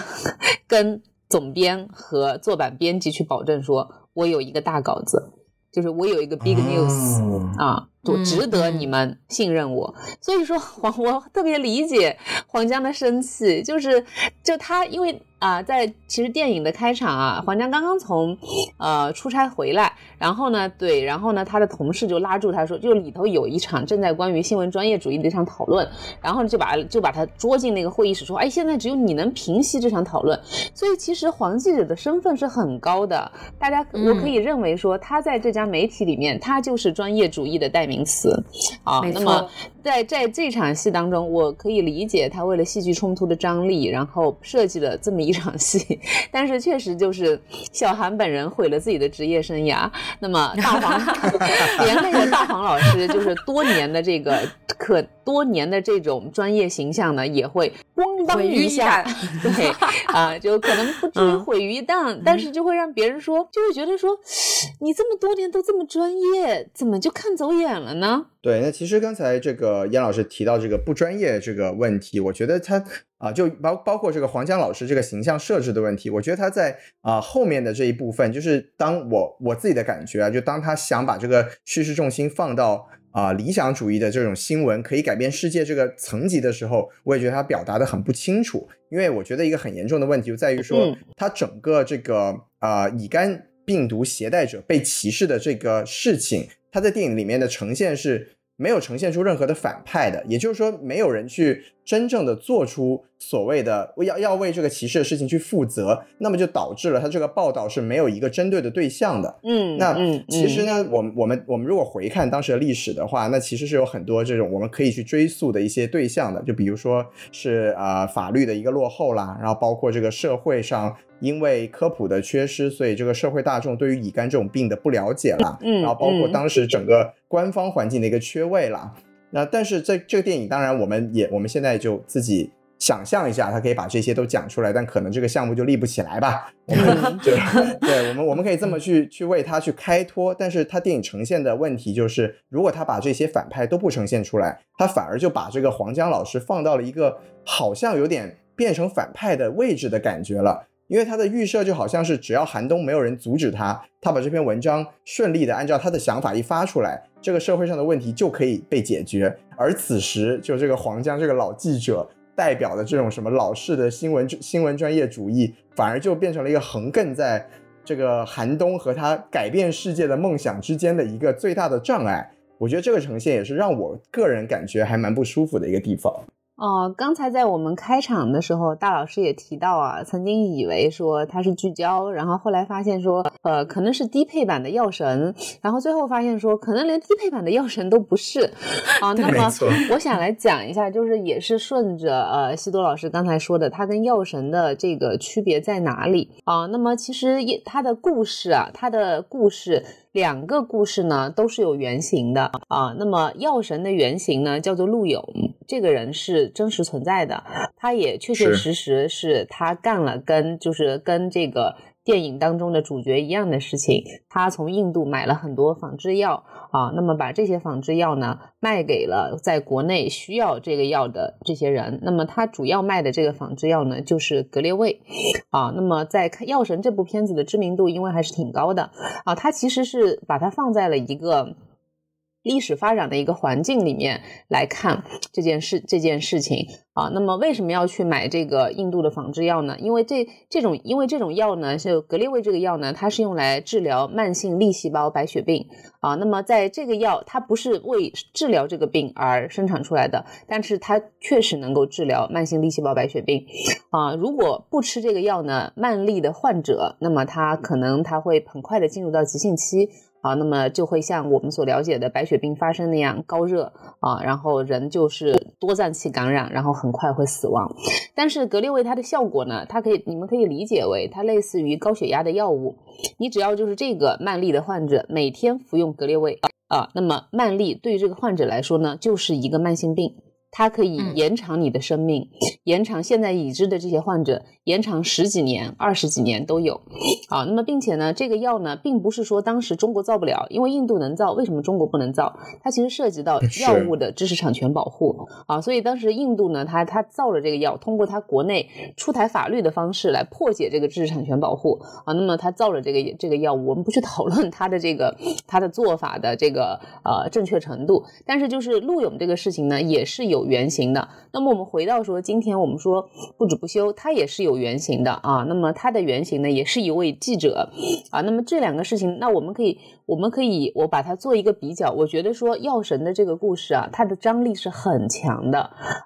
跟总编和坐版编辑去保证说，我有一个大稿子，就是我有一个 big news 啊，就值得你们信任我。所以说黄，我特别理解黄江的生气，就是就他因为。啊，在其实电影的开场啊，黄江刚刚从呃出差回来，然后呢，对，然后呢，他的同事就拉住他说，就里头有一场正在关于新闻专业主义的一场讨论，然后就把就把他捉进那个会议室说，哎，现在只有你能平息这场讨论。所以其实黄记者的身份是很高的，大家我可以认为说，他在这家媒体里面，他就是专业主义的代名词啊。那么在在这场戏当中，我可以理解他为了戏剧冲突的张力，然后设计了这么一。场戏，但是确实就是小韩本人毁了自己的职业生涯。那么大黄 连那个大黄老师，就是多年的这个可多年的这种专业形象呢，也会咣当一下，对啊，就可能不 至于毁于一旦，但是就会让别人说，就会觉得说，你这么多年都这么专业，怎么就看走眼了呢？对，那其实刚才这个燕老师提到这个不专业这个问题，我觉得他啊，就包包括这个黄江老师这个形象设置的问题，我觉得他在啊后面的这一部分，就是当我我自己的感觉啊，就当他想把这个叙事重心放到啊理想主义的这种新闻可以改变世界这个层级的时候，我也觉得他表达的很不清楚，因为我觉得一个很严重的问题就在于说，他整个这个啊乙肝病毒携带者被歧视的这个事情。他在电影里面的呈现是没有呈现出任何的反派的，也就是说，没有人去真正的做出所谓的要要为这个歧视的事情去负责，那么就导致了他这个报道是没有一个针对的对象的。嗯，那其实呢，我们我们我们如果回看当时的历史的话，那其实是有很多这种我们可以去追溯的一些对象的，就比如说是呃法律的一个落后啦，然后包括这个社会上。因为科普的缺失，所以这个社会大众对于乙肝这种病的不了解了，嗯，然后包括当时整个官方环境的一个缺位了。那但是在这个电影，当然我们也我们现在就自己想象一下，他可以把这些都讲出来，但可能这个项目就立不起来吧。我们 就对我们我们可以这么去去为他去开脱，但是他电影呈现的问题就是，如果他把这些反派都不呈现出来，他反而就把这个黄江老师放到了一个好像有点变成反派的位置的感觉了。因为他的预设就好像是只要寒冬没有人阻止他，他把这篇文章顺利的按照他的想法一发出来，这个社会上的问题就可以被解决。而此时，就这个黄江这个老记者代表的这种什么老式的新闻新闻专业主义，反而就变成了一个横亘在这个寒冬和他改变世界的梦想之间的一个最大的障碍。我觉得这个呈现也是让我个人感觉还蛮不舒服的一个地方。哦，刚才在我们开场的时候，大老师也提到啊，曾经以为说它是聚焦，然后后来发现说，呃，可能是低配版的药神，然后最后发现说，可能连低配版的药神都不是啊。那么，我想来讲一下，就是也是顺着呃西多老师刚才说的，它跟药神的这个区别在哪里啊？那么其实也它的故事啊，它的故事。两个故事呢都是有原型的啊，那么药神的原型呢叫做陆勇，这个人是真实存在的，他也确确实实是他干了跟就是跟这个。电影当中的主角一样的事情，他从印度买了很多仿制药啊，那么把这些仿制药呢卖给了在国内需要这个药的这些人。那么他主要卖的这个仿制药呢，就是格列卫啊。那么在《药神》这部片子的知名度，因为还是挺高的啊，他其实是把它放在了一个。历史发展的一个环境里面来看这件事这件事情啊，那么为什么要去买这个印度的仿制药呢？因为这这种因为这种药呢，就格列卫这个药呢，它是用来治疗慢性粒细胞白血病啊。那么在这个药，它不是为治疗这个病而生产出来的，但是它确实能够治疗慢性粒细胞白血病啊。如果不吃这个药呢，慢粒的患者，那么他可能他会很快的进入到急性期。啊，那么就会像我们所了解的白血病发生那样高热啊，然后人就是多脏器感染，然后很快会死亡。但是格列卫它的效果呢，它可以你们可以理解为它类似于高血压的药物，你只要就是这个慢粒的患者每天服用格列卫啊，那么慢粒对于这个患者来说呢，就是一个慢性病。它可以延长你的生命，延长现在已知的这些患者延长十几年、二十几年都有。啊，那么并且呢，这个药呢，并不是说当时中国造不了，因为印度能造，为什么中国不能造？它其实涉及到药物的知识产权保护啊，所以当时印度呢，它它造了这个药，通过它国内出台法律的方式来破解这个知识产权保护啊。那么它造了这个这个药物，我们不去讨论它的这个它的做法的这个呃正确程度，但是就是陆勇这个事情呢，也是有。原型的，那么我们回到说，今天我们说不止不休，它也是有原型的啊。那么它的原型呢，也是一位记者啊。那么这两个事情，那我们可以，我们可以，我把它做一个比较。我觉得说药神的这个故事啊，它的张力是很强的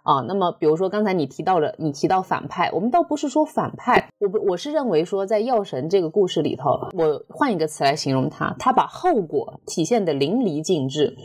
啊。那么比如说刚才你提到了，你提到反派，我们倒不是说反派，我不，我是认为说在药神这个故事里头，我换一个词来形容它，它把后果体现的淋漓尽致，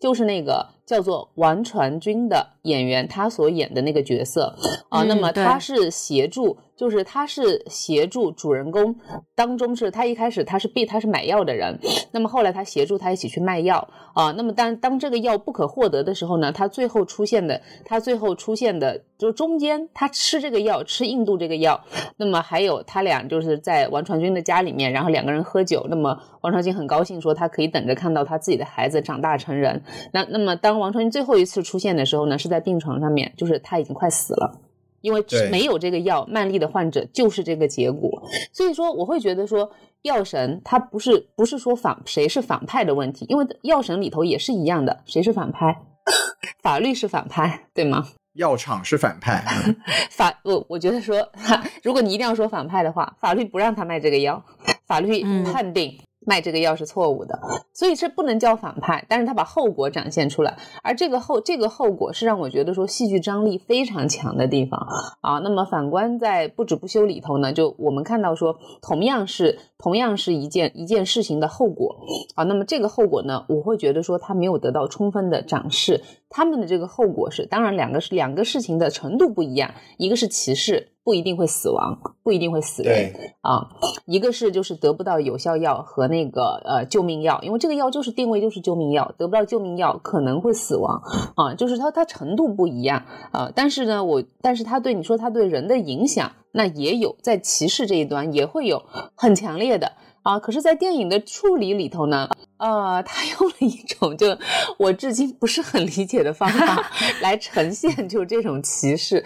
就是那个。叫做王传君的演员，他所演的那个角色啊，那么他是协助。就是他是协助主人公当中是他一开始他是被他是买药的人，那么后来他协助他一起去卖药啊，那么当当这个药不可获得的时候呢，他最后出现的他最后出现的就中间他吃这个药吃印度这个药，那么还有他俩就是在王传君的家里面，然后两个人喝酒，那么王传君很高兴说他可以等着看到他自己的孩子长大成人，那那么当王传君最后一次出现的时候呢，是在病床上面，就是他已经快死了。因为没有这个药，慢粒的患者就是这个结果。所以说，我会觉得说，药神他不是不是说反谁是反派的问题，因为药神里头也是一样的，谁是反派？法律是反派，对吗？药厂是反派。法我我觉得说，如果你一定要说反派的话，法律不让他卖这个药，法律判定。卖这个药是错误的，所以这不能叫反派，但是他把后果展现出来，而这个后这个后果是让我觉得说戏剧张力非常强的地方啊。那么反观在不止不休里头呢，就我们看到说同样是同样是一件一件事情的后果啊，那么这个后果呢，我会觉得说他没有得到充分的展示，他们的这个后果是，当然两个是两个事情的程度不一样，一个是歧视。不一定会死亡，不一定会死人啊。一个是就是得不到有效药和那个呃救命药，因为这个药就是定位就是救命药，得不到救命药可能会死亡啊。就是它它程度不一样啊。但是呢，我但是它对你说它对人的影响，那也有在歧视这一端也会有很强烈的啊。可是，在电影的处理里头呢。呃，他用了一种就我至今不是很理解的方法 来呈现，就这种歧视，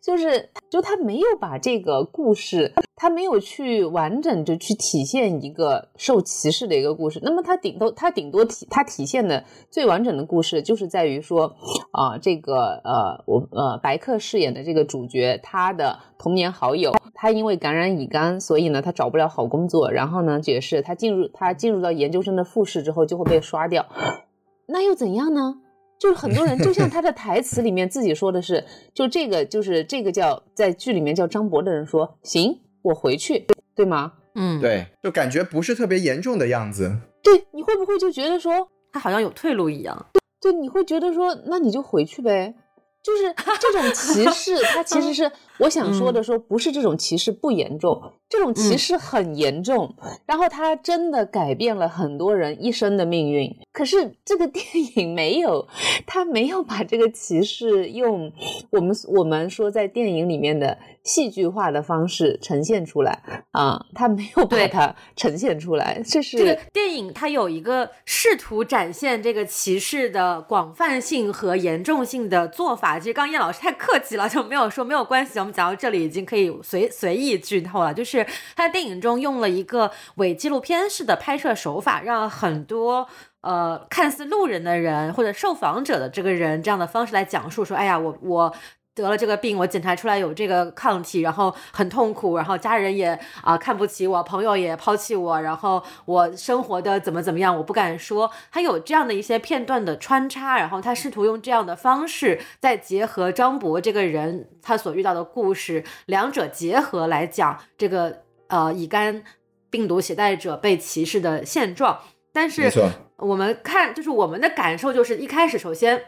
就是就他没有把这个故事，他没有去完整就去体现一个受歧视的一个故事。那么他顶多他顶多体他体现的最完整的故事，就是在于说啊，这个呃我呃白客饰演的这个主角，他的童年好友，他因为感染乙肝，所以呢他找不了好工作，然后呢也是他进入他进入到研究生的复试。之后就会被刷掉，那又怎样呢？就是很多人，就像他的台词里面自己说的是，就这个就是这个叫在剧里面叫张博的人说，行，我回去，对吗？嗯，对，就感觉不是特别严重的样子。对，你会不会就觉得说他好像有退路一样？对，你会觉得说，那你就回去呗。就是这种歧视，它其实是我想说的，说不是这种歧视不严重。这种歧视很严重，然后它真的改变了很多人一生的命运。可是这个电影没有，它没有把这个歧视用我们我们说在电影里面的戏剧化的方式呈现出来啊，它没有把它呈现出来。这是这个电影它有一个试图展现这个歧视的广泛性和严重性的做法。其实刚叶老师太客气了，就没有说没有关系。我们讲到这里已经可以随随意剧透了，就是。他在电影中用了一个伪纪录片式的拍摄手法，让很多呃看似路人的人或者受访者的这个人这样的方式来讲述说，哎呀，我我得了这个病，我检查出来有这个抗体，然后很痛苦，然后家人也啊看不起我，朋友也抛弃我，然后我生活的怎么怎么样，我不敢说。他有这样的一些片段的穿插，然后他试图用这样的方式，再结合张博这个人他所遇到的故事，两者结合来讲这个。呃，乙肝病毒携带者被歧视的现状，但是我们看，就是我们的感受，就是一开始，首先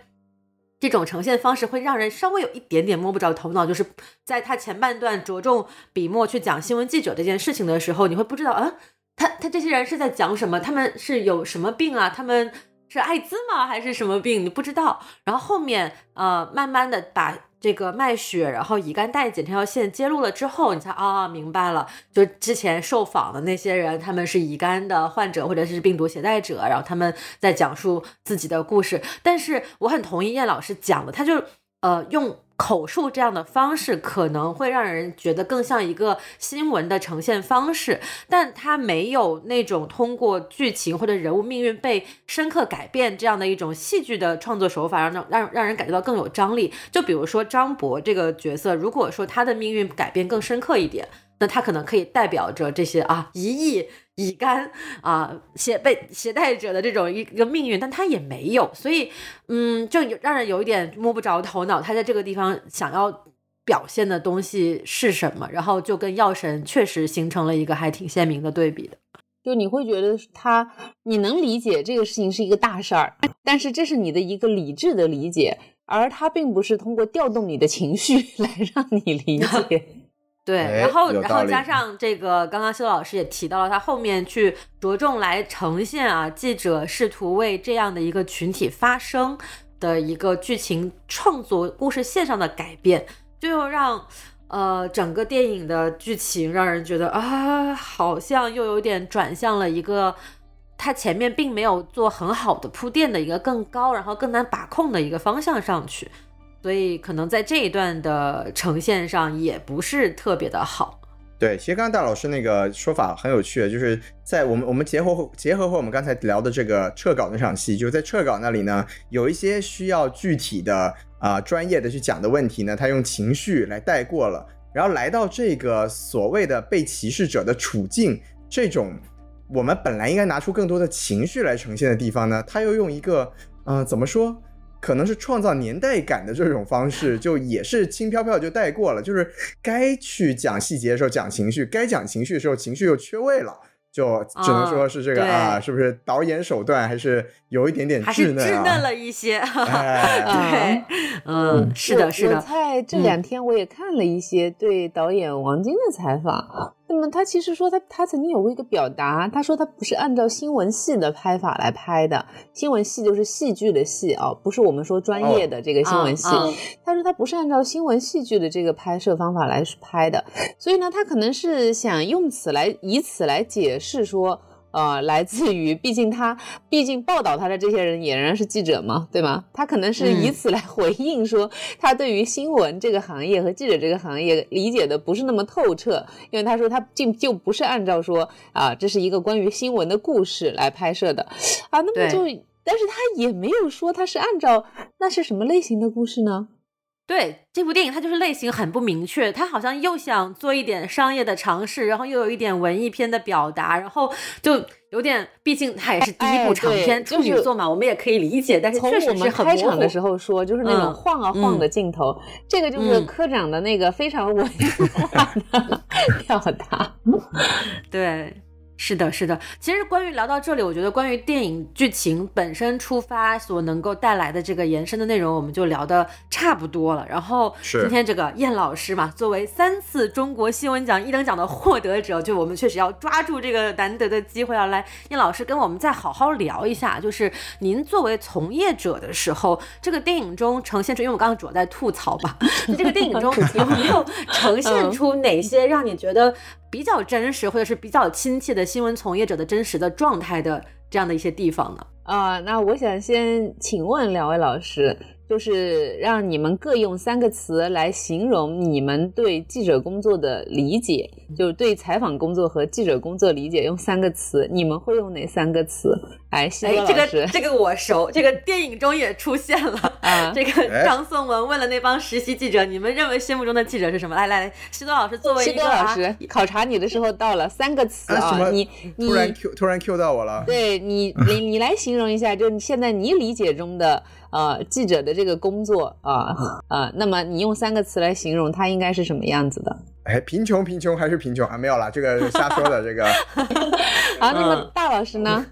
这种呈现方式会让人稍微有一点点摸不着头脑，就是在他前半段着重笔墨去讲新闻记者这件事情的时候，你会不知道，嗯，他他这些人是在讲什么？他们是有什么病啊？他们是艾滋吗？还是什么病？你不知道。然后后面呃，慢慢的把。这个卖血，然后乙肝代检这条线揭露了之后，你才啊明白了，就之前受访的那些人，他们是乙肝的患者或者是病毒携带者，然后他们在讲述自己的故事。但是我很同意燕老师讲的，他就呃用。口述这样的方式可能会让人觉得更像一个新闻的呈现方式，但它没有那种通过剧情或者人物命运被深刻改变这样的一种戏剧的创作手法，让让让人感觉到更有张力。就比如说张博这个角色，如果说他的命运改变更深刻一点，那他可能可以代表着这些啊一亿。乙肝啊，携被携带者的这种一个命运，但他也没有，所以嗯，就让人有一点摸不着头脑。他在这个地方想要表现的东西是什么？然后就跟药神确实形成了一个还挺鲜明的对比的。就你会觉得他，你能理解这个事情是一个大事儿，但是这是你的一个理智的理解，而他并不是通过调动你的情绪 来让你理解。对，然后然后加上这个，刚刚修老师也提到了，他后面去着重来呈现啊，记者试图为这样的一个群体发声的一个剧情创作故事线上的改变，就让呃整个电影的剧情让人觉得啊，好像又有点转向了一个他前面并没有做很好的铺垫的一个更高，然后更难把控的一个方向上去。所以可能在这一段的呈现上也不是特别的好。对，其实刚刚大老师那个说法很有趣，就是在我们我们结合结合和我们刚才聊的这个撤稿那场戏，就是在撤稿那里呢，有一些需要具体的啊专业的去讲的问题呢，他用情绪来带过了，然后来到这个所谓的被歧视者的处境这种我们本来应该拿出更多的情绪来呈现的地方呢，他又用一个嗯怎么说？可能是创造年代感的这种方式，就也是轻飘飘就带过了。就是该去讲细节的时候讲情绪，该讲情绪的时候情绪又缺位了，就只能说是这个啊，是不是导演手段还是有一点点稚嫩啊？稚嫩了一些。对，嗯，是的，是的。在这两天我也看了一些对导演王晶的采访。那么他其实说他他曾经有过一个表达，他说他不是按照新闻系的拍法来拍的，新闻系就是戏剧的戏啊，不是我们说专业的这个新闻系。他说他不是按照新闻戏剧的这个拍摄方法来拍的，所以呢，他可能是想用此来以此来解释说呃，来自于，毕竟他，毕竟报道他的这些人也仍然是记者嘛，对吗？他可能是以此来回应说，他对于新闻这个行业和记者这个行业理解的不是那么透彻，因为他说他竟就不是按照说啊，这是一个关于新闻的故事来拍摄的，啊，那么就，但是他也没有说他是按照那是什么类型的故事呢？对这部电影，它就是类型很不明确，它好像又想做一点商业的尝试，然后又有一点文艺片的表达，然后就有点，毕竟它也是第一部长片处女作嘛，我们也可以理解。但是从我们开场的时候说，就是那种晃啊晃的镜头，这个就是科长的那个非常文艺化的 表达，对。是的，是的。其实关于聊到这里，我觉得关于电影剧情本身出发所能够带来的这个延伸的内容，我们就聊的差不多了。然后今天这个燕老师嘛，作为三次中国新闻奖一等奖的获得者，就我们确实要抓住这个难得的机会，要来燕老师跟我们再好好聊一下，就是您作为从业者的时候，这个电影中呈现出，因为我刚刚主要在吐槽吧，这个电影中 有没有呈现出哪些让你觉得？比较真实或者是比较亲切的新闻从业者的真实的状态的这样的一些地方呢？啊，那我想先请问两位老师。就是让你们各用三个词来形容你们对记者工作的理解，就是对采访工作和记者工作理解，用三个词，你们会用哪三个词？哎，西多老师，这个这个我熟，这个电影中也出现了 啊。这个张颂文问了那帮实习记者，你们认为心目中的记者是什么？来来，西多老师作为西多老师考察你的时候到了，三个词啊，你你突然 Q 突然 Q 到我了，对你你你来形容一下，就你现在你理解中的。呃，记者的这个工作啊啊，那么你用三个词来形容，他应该是什么样子的？哎，贫穷，贫穷还是贫穷啊？没有了，这个是瞎说的。这个，好，那么大老师呢？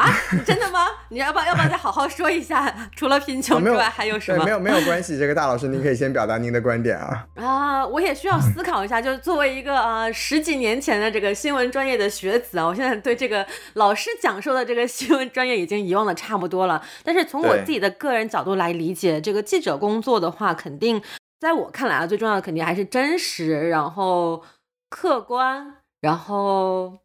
啊，真的吗？你要不要要不要再好好说一下？除了贫穷之外，还有什么？没有没有关系，这个大老师您可以先表达您的观点啊。啊，我也需要思考一下。就是作为一个呃十几年前的这个新闻专业的学子啊，我现在对这个老师讲授的这个新闻专业已经遗忘的差不多了。但是从我自己的个人角度来理解这个记者工作的话，肯定在我看来啊，最重要的肯定还是真实，然后客观，然后。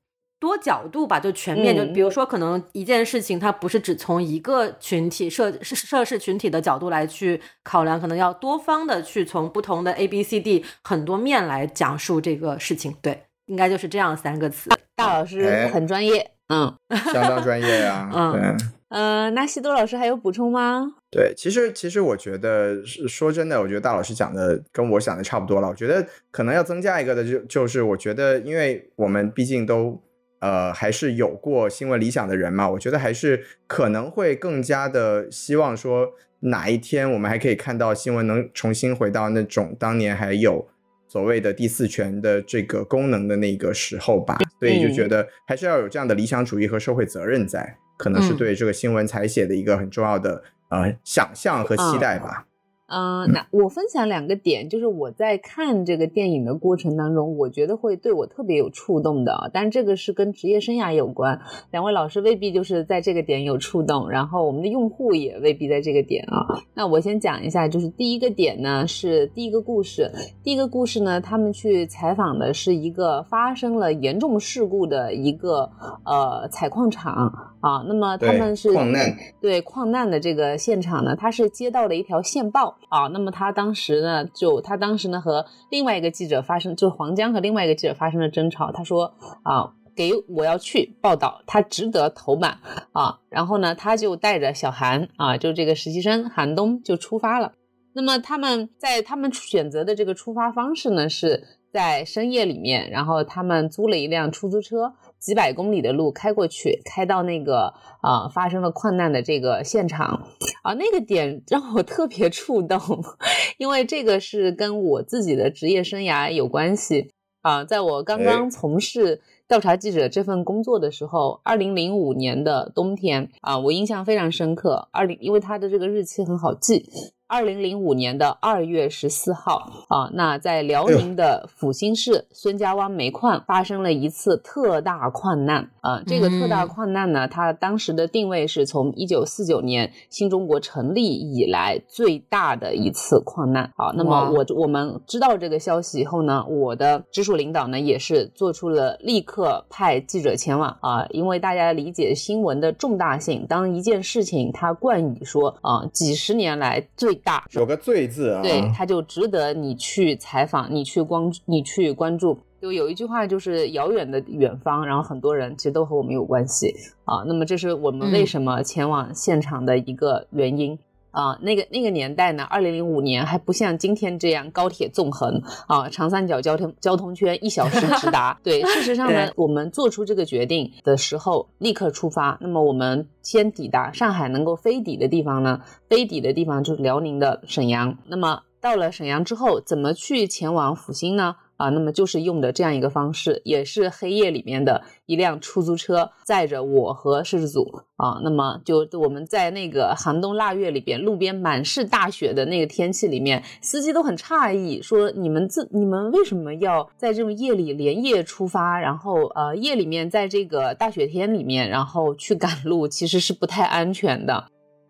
多角度吧，就全面，就比如说，可能一件事情，它不是只从一个群体涉涉事群体的角度来去考量，可能要多方的去从不同的 A、B、C、D 很多面来讲述这个事情。对，应该就是这样三个词。大老师很专业，嗯，相当专业呀。嗯，呃，那西多老师还有补充吗？对，其实其实我觉得是说真的，我觉得大老师讲的跟我想的差不多了。我觉得可能要增加一个的，就就是我觉得，因为我们毕竟都。呃，还是有过新闻理想的人嘛？我觉得还是可能会更加的希望说，哪一天我们还可以看到新闻能重新回到那种当年还有所谓的第四权的这个功能的那个时候吧。所以就觉得还是要有这样的理想主义和社会责任在，可能是对这个新闻采写的一个很重要的呃想象和期待吧。嗯，那我分享两个点，就是我在看这个电影的过程当中，我觉得会对我特别有触动的。但这个是跟职业生涯有关，两位老师未必就是在这个点有触动，然后我们的用户也未必在这个点啊。那我先讲一下，就是第一个点呢是第一个故事，第一个故事呢，他们去采访的是一个发生了严重事故的一个呃采矿场啊。那么他们是矿难，对矿难的这个现场呢，他是接到了一条线报。啊，那么他当时呢，就他当时呢和另外一个记者发生，就是黄江和另外一个记者发生了争吵。他说啊，给我要去报道，他值得头版啊。然后呢，他就带着小韩啊，就这个实习生韩东就出发了。那么他们在他们选择的这个出发方式呢，是在深夜里面，然后他们租了一辆出租车。几百公里的路开过去，开到那个啊发生了困难的这个现场啊，那个点让我特别触动，因为这个是跟我自己的职业生涯有关系啊。在我刚刚从事调查记者这份工作的时候，二零零五年的冬天啊，我印象非常深刻。二零，因为它的这个日期很好记，二零零五年的二月十四号啊，那在辽宁的阜新市孙家湾煤矿发生了一次特大矿难啊。这个特大矿难呢，它当时的定位是从一九四九年新中国成立以来最大的一次矿难啊。那么我我们知道这个消息以后呢，我的直属领导呢也是做出了立刻派记者前往啊，因为大家理解新闻的重大性，当一件事情它冠以说啊几十年来最大有个“最”字啊，对，它就值得你去采访，你去关，你去关注。就有一句话，就是遥远的远方，然后很多人其实都和我们有关系啊。那么这是我们为什么前往现场的一个原因。啊，那个那个年代呢，二零零五年还不像今天这样高铁纵横啊，长三角交通交通圈一小时直达。对，事实上呢，我们做出这个决定的时候，立刻出发。那么我们先抵达上海能够飞抵的地方呢，飞抵的地方就是辽宁的沈阳。那么到了沈阳之后，怎么去前往阜新呢？啊，那么就是用的这样一个方式，也是黑夜里面的一辆出租车载着我和摄制组啊，那么就我们在那个寒冬腊月里边，路边满是大雪的那个天气里面，司机都很诧异，说你们自你们为什么要在这种夜里连夜出发，然后呃夜里面在这个大雪天里面，然后去赶路，其实是不太安全的。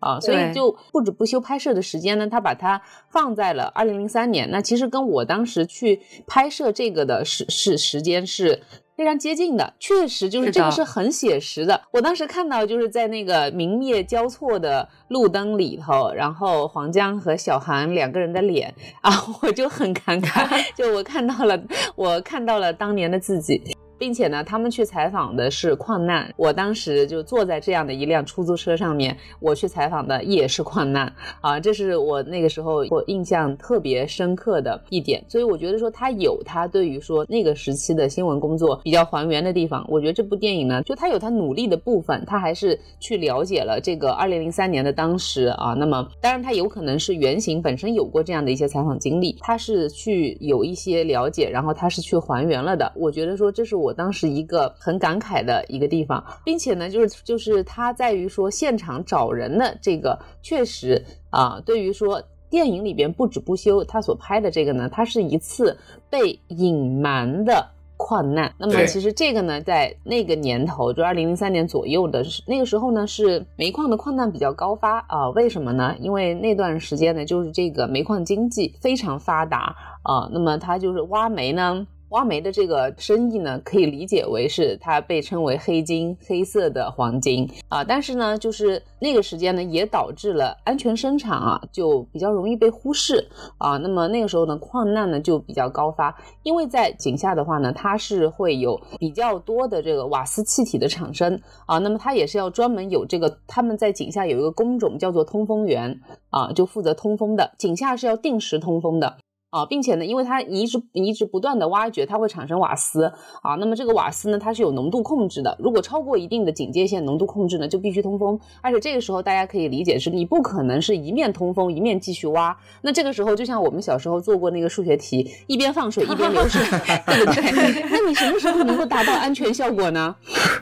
啊，所以就不止不休拍摄的时间呢，他把它放在了二零零三年。那其实跟我当时去拍摄这个的时是时间是非常接近的，确实就是这个是很写实的。我当时看到就是在那个明灭交错的路灯里头，然后黄江和小韩两个人的脸啊，我就很感慨，就我看到了，我看到了当年的自己。并且呢，他们去采访的是矿难，我当时就坐在这样的一辆出租车上面，我去采访的也是矿难啊，这是我那个时候我印象特别深刻的一点。所以我觉得说他有他对于说那个时期的新闻工作比较还原的地方。我觉得这部电影呢，就他有他努力的部分，他还是去了解了这个二零零三年的当时啊。那么当然他有可能是原型本身有过这样的一些采访经历，他是去有一些了解，然后他是去还原了的。我觉得说这是我。我当时一个很感慨的一个地方，并且呢，就是就是它在于说现场找人的这个，确实啊，对于说电影里边不止不休，他所拍的这个呢，它是一次被隐瞒的矿难。那么其实这个呢，在那个年头，就二零零三年左右的那个时候呢，是煤矿的矿难比较高发啊。为什么呢？因为那段时间呢，就是这个煤矿经济非常发达啊。那么它就是挖煤呢。挖煤的这个生意呢，可以理解为是它被称为黑金、黑色的黄金啊。但是呢，就是那个时间呢，也导致了安全生产啊，就比较容易被忽视啊。那么那个时候呢，矿难呢就比较高发，因为在井下的话呢，它是会有比较多的这个瓦斯气体的产生啊。那么它也是要专门有这个，他们在井下有一个工种叫做通风员啊，就负责通风的。井下是要定时通风的。啊，并且呢，因为它一直一直不断的挖掘，它会产生瓦斯啊。那么这个瓦斯呢，它是有浓度控制的。如果超过一定的警戒线浓度控制呢，就必须通风。而且这个时候大家可以理解是，你不可能是一面通风一面继续挖。那这个时候就像我们小时候做过那个数学题，一边放水一边流水，对不对？那你什么时候能够达到安全效果呢？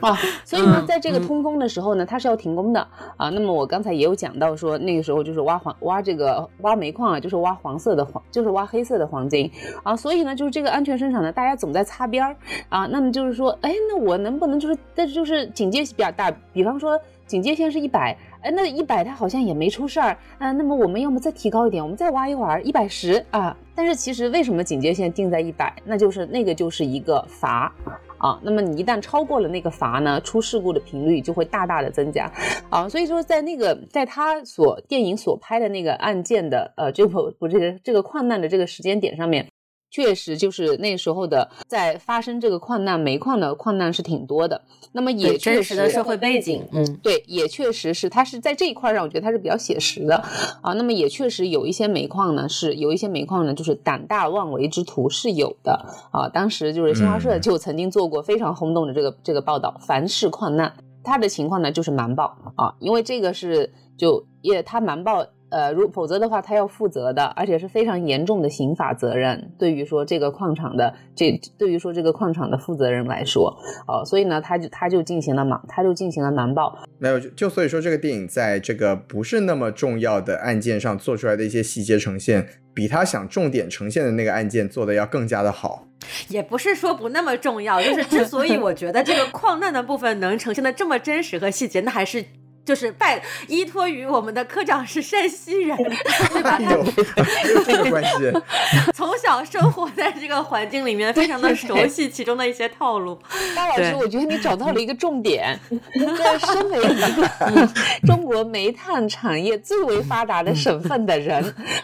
啊，所以呢，在这个通风的时候呢，它是要停工的啊。那么我刚才也有讲到说，那个时候就是挖黄挖这个挖煤矿啊，就是挖黄色的黄，就是挖。黑色的黄金啊，所以呢，就是这个安全生产呢，大家总在擦边儿啊。那么就是说，哎，那我能不能就是，但是就是警戒比较大，比方说警戒线是一百，哎，那一百它好像也没出事儿啊。那么我们要么再提高一点，我们再挖一会儿，一百十啊。但是其实为什么警戒线定在一百？那就是那个就是一个阀。啊，那么你一旦超过了那个阀呢，出事故的频率就会大大的增加，啊，所以说在那个在他所电影所拍的那个案件的呃，这不不这个这个矿难的这个时间点上面。确实，就是那时候的，在发生这个矿难，煤矿的矿难是挺多的。那么也确实的社会背景，嗯，对，也确实是，它是在这一块上，我觉得它是比较写实的啊。那么也确实有一些煤矿呢，是有一些煤矿呢，就是胆大妄为之徒是有的啊。当时就是新华社就曾经做过非常轰动的这个这个报道，凡是矿难，它的情况呢就是瞒报啊，因为这个是就。也他瞒报呃，如否则的话，他要负责的，而且是非常严重的刑法责任。对于说这个矿场的这，对于说这个矿场的负责人来说，哦，所以呢，他就他就进行了瞒，他就进行了瞒报。没有，就就所以说这个电影在这个不是那么重要的案件上做出来的一些细节呈现，比他想重点呈现的那个案件做的要更加的好。也不是说不那么重要，就是之所以我觉得这个 矿难的部分能呈现的这么真实和细节，那还是。就是拜依托于我们的科长是山西人，对吧？有这个关系。从小生活在这个环境里面，非常的熟悉其中的一些套路。大老师，我觉得你找到了一个重点。在身为一个中国煤炭产业最为发达的省份的人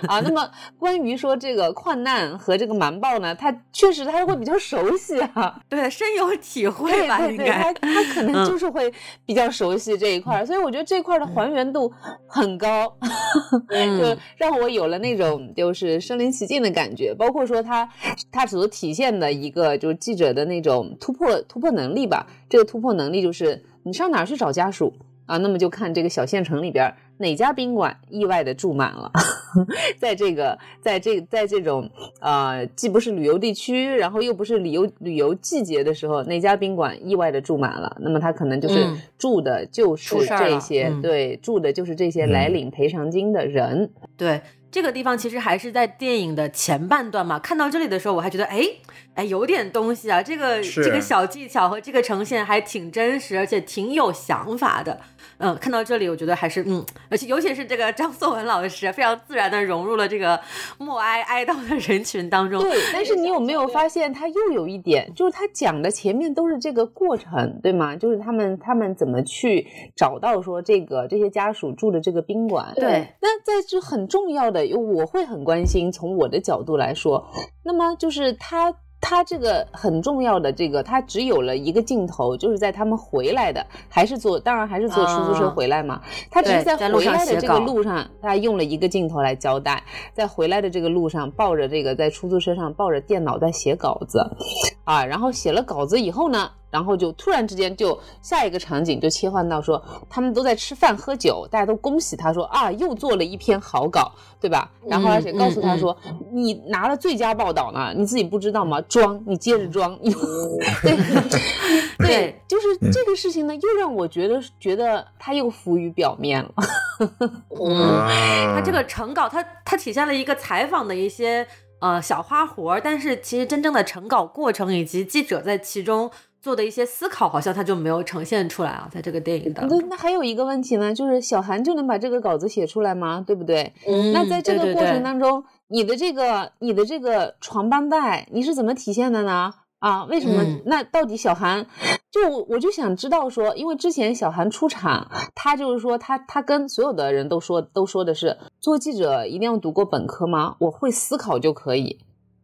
啊，那么关于说这个矿难和这个瞒报呢，他确实他会比较熟悉啊，对，深有体会吧？应该他他可能就是会比较熟悉这一块，所以我。我觉得这块的还原度很高，就让我有了那种就是身临其境的感觉。包括说他他所体现的一个就是记者的那种突破突破能力吧。这个突破能力就是你上哪儿去找家属啊？那么就看这个小县城里边。哪家宾馆意外的住满了？在这个，在这，在这种呃，既不是旅游地区，然后又不是旅游旅游季节的时候，哪家宾馆意外的住满了？那么他可能就是住的就是这些，对，住的就是这些来领赔偿金的人。对，这个地方其实还是在电影的前半段嘛。看到这里的时候，我还觉得，哎哎，有点东西啊。这个这个小技巧和这个呈现还挺真实，而且挺有想法的。嗯，看到这里，我觉得还是嗯，而且尤其是这个张颂文老师，非常自然的融入了这个默哀哀悼的人群当中。对，但是你有没有发现，他又有一点，就是他讲的前面都是这个过程，对吗？就是他们他们怎么去找到说这个这些家属住的这个宾馆。对，那在这很重要的，我会很关心，从我的角度来说，那么就是他。他这个很重要的这个，他只有了一个镜头，就是在他们回来的，还是坐，当然还是坐出租车回来嘛。他只是在回来的这个路上，他用了一个镜头来交代，在回来的这个路上，抱着这个在出租车上抱着电脑在写稿子，啊，然后写了稿子以后呢。然后就突然之间就下一个场景就切换到说他们都在吃饭喝酒，大家都恭喜他说啊又做了一篇好稿，对吧？然后而且告诉他说你拿了最佳报道呢，你自己不知道吗？装，你接着装。对 对，就是这个事情呢，又让我觉得觉得他又浮于表面了。他这个成稿，他他体现了一个采访的一些呃小花活，但是其实真正的成稿过程以及记者在其中。做的一些思考，好像他就没有呈现出来啊，在这个电影当中。那那还有一个问题呢，就是小韩就能把这个稿子写出来吗？对不对？嗯。那在这个过程当中，你的这个你的这个床帮带，你是怎么体现的呢？啊，为什么？那到底小韩，就我就想知道说，因为之前小韩出场，他就是说他他跟所有的人都说都说的是，做记者一定要读过本科吗？我会思考就可以。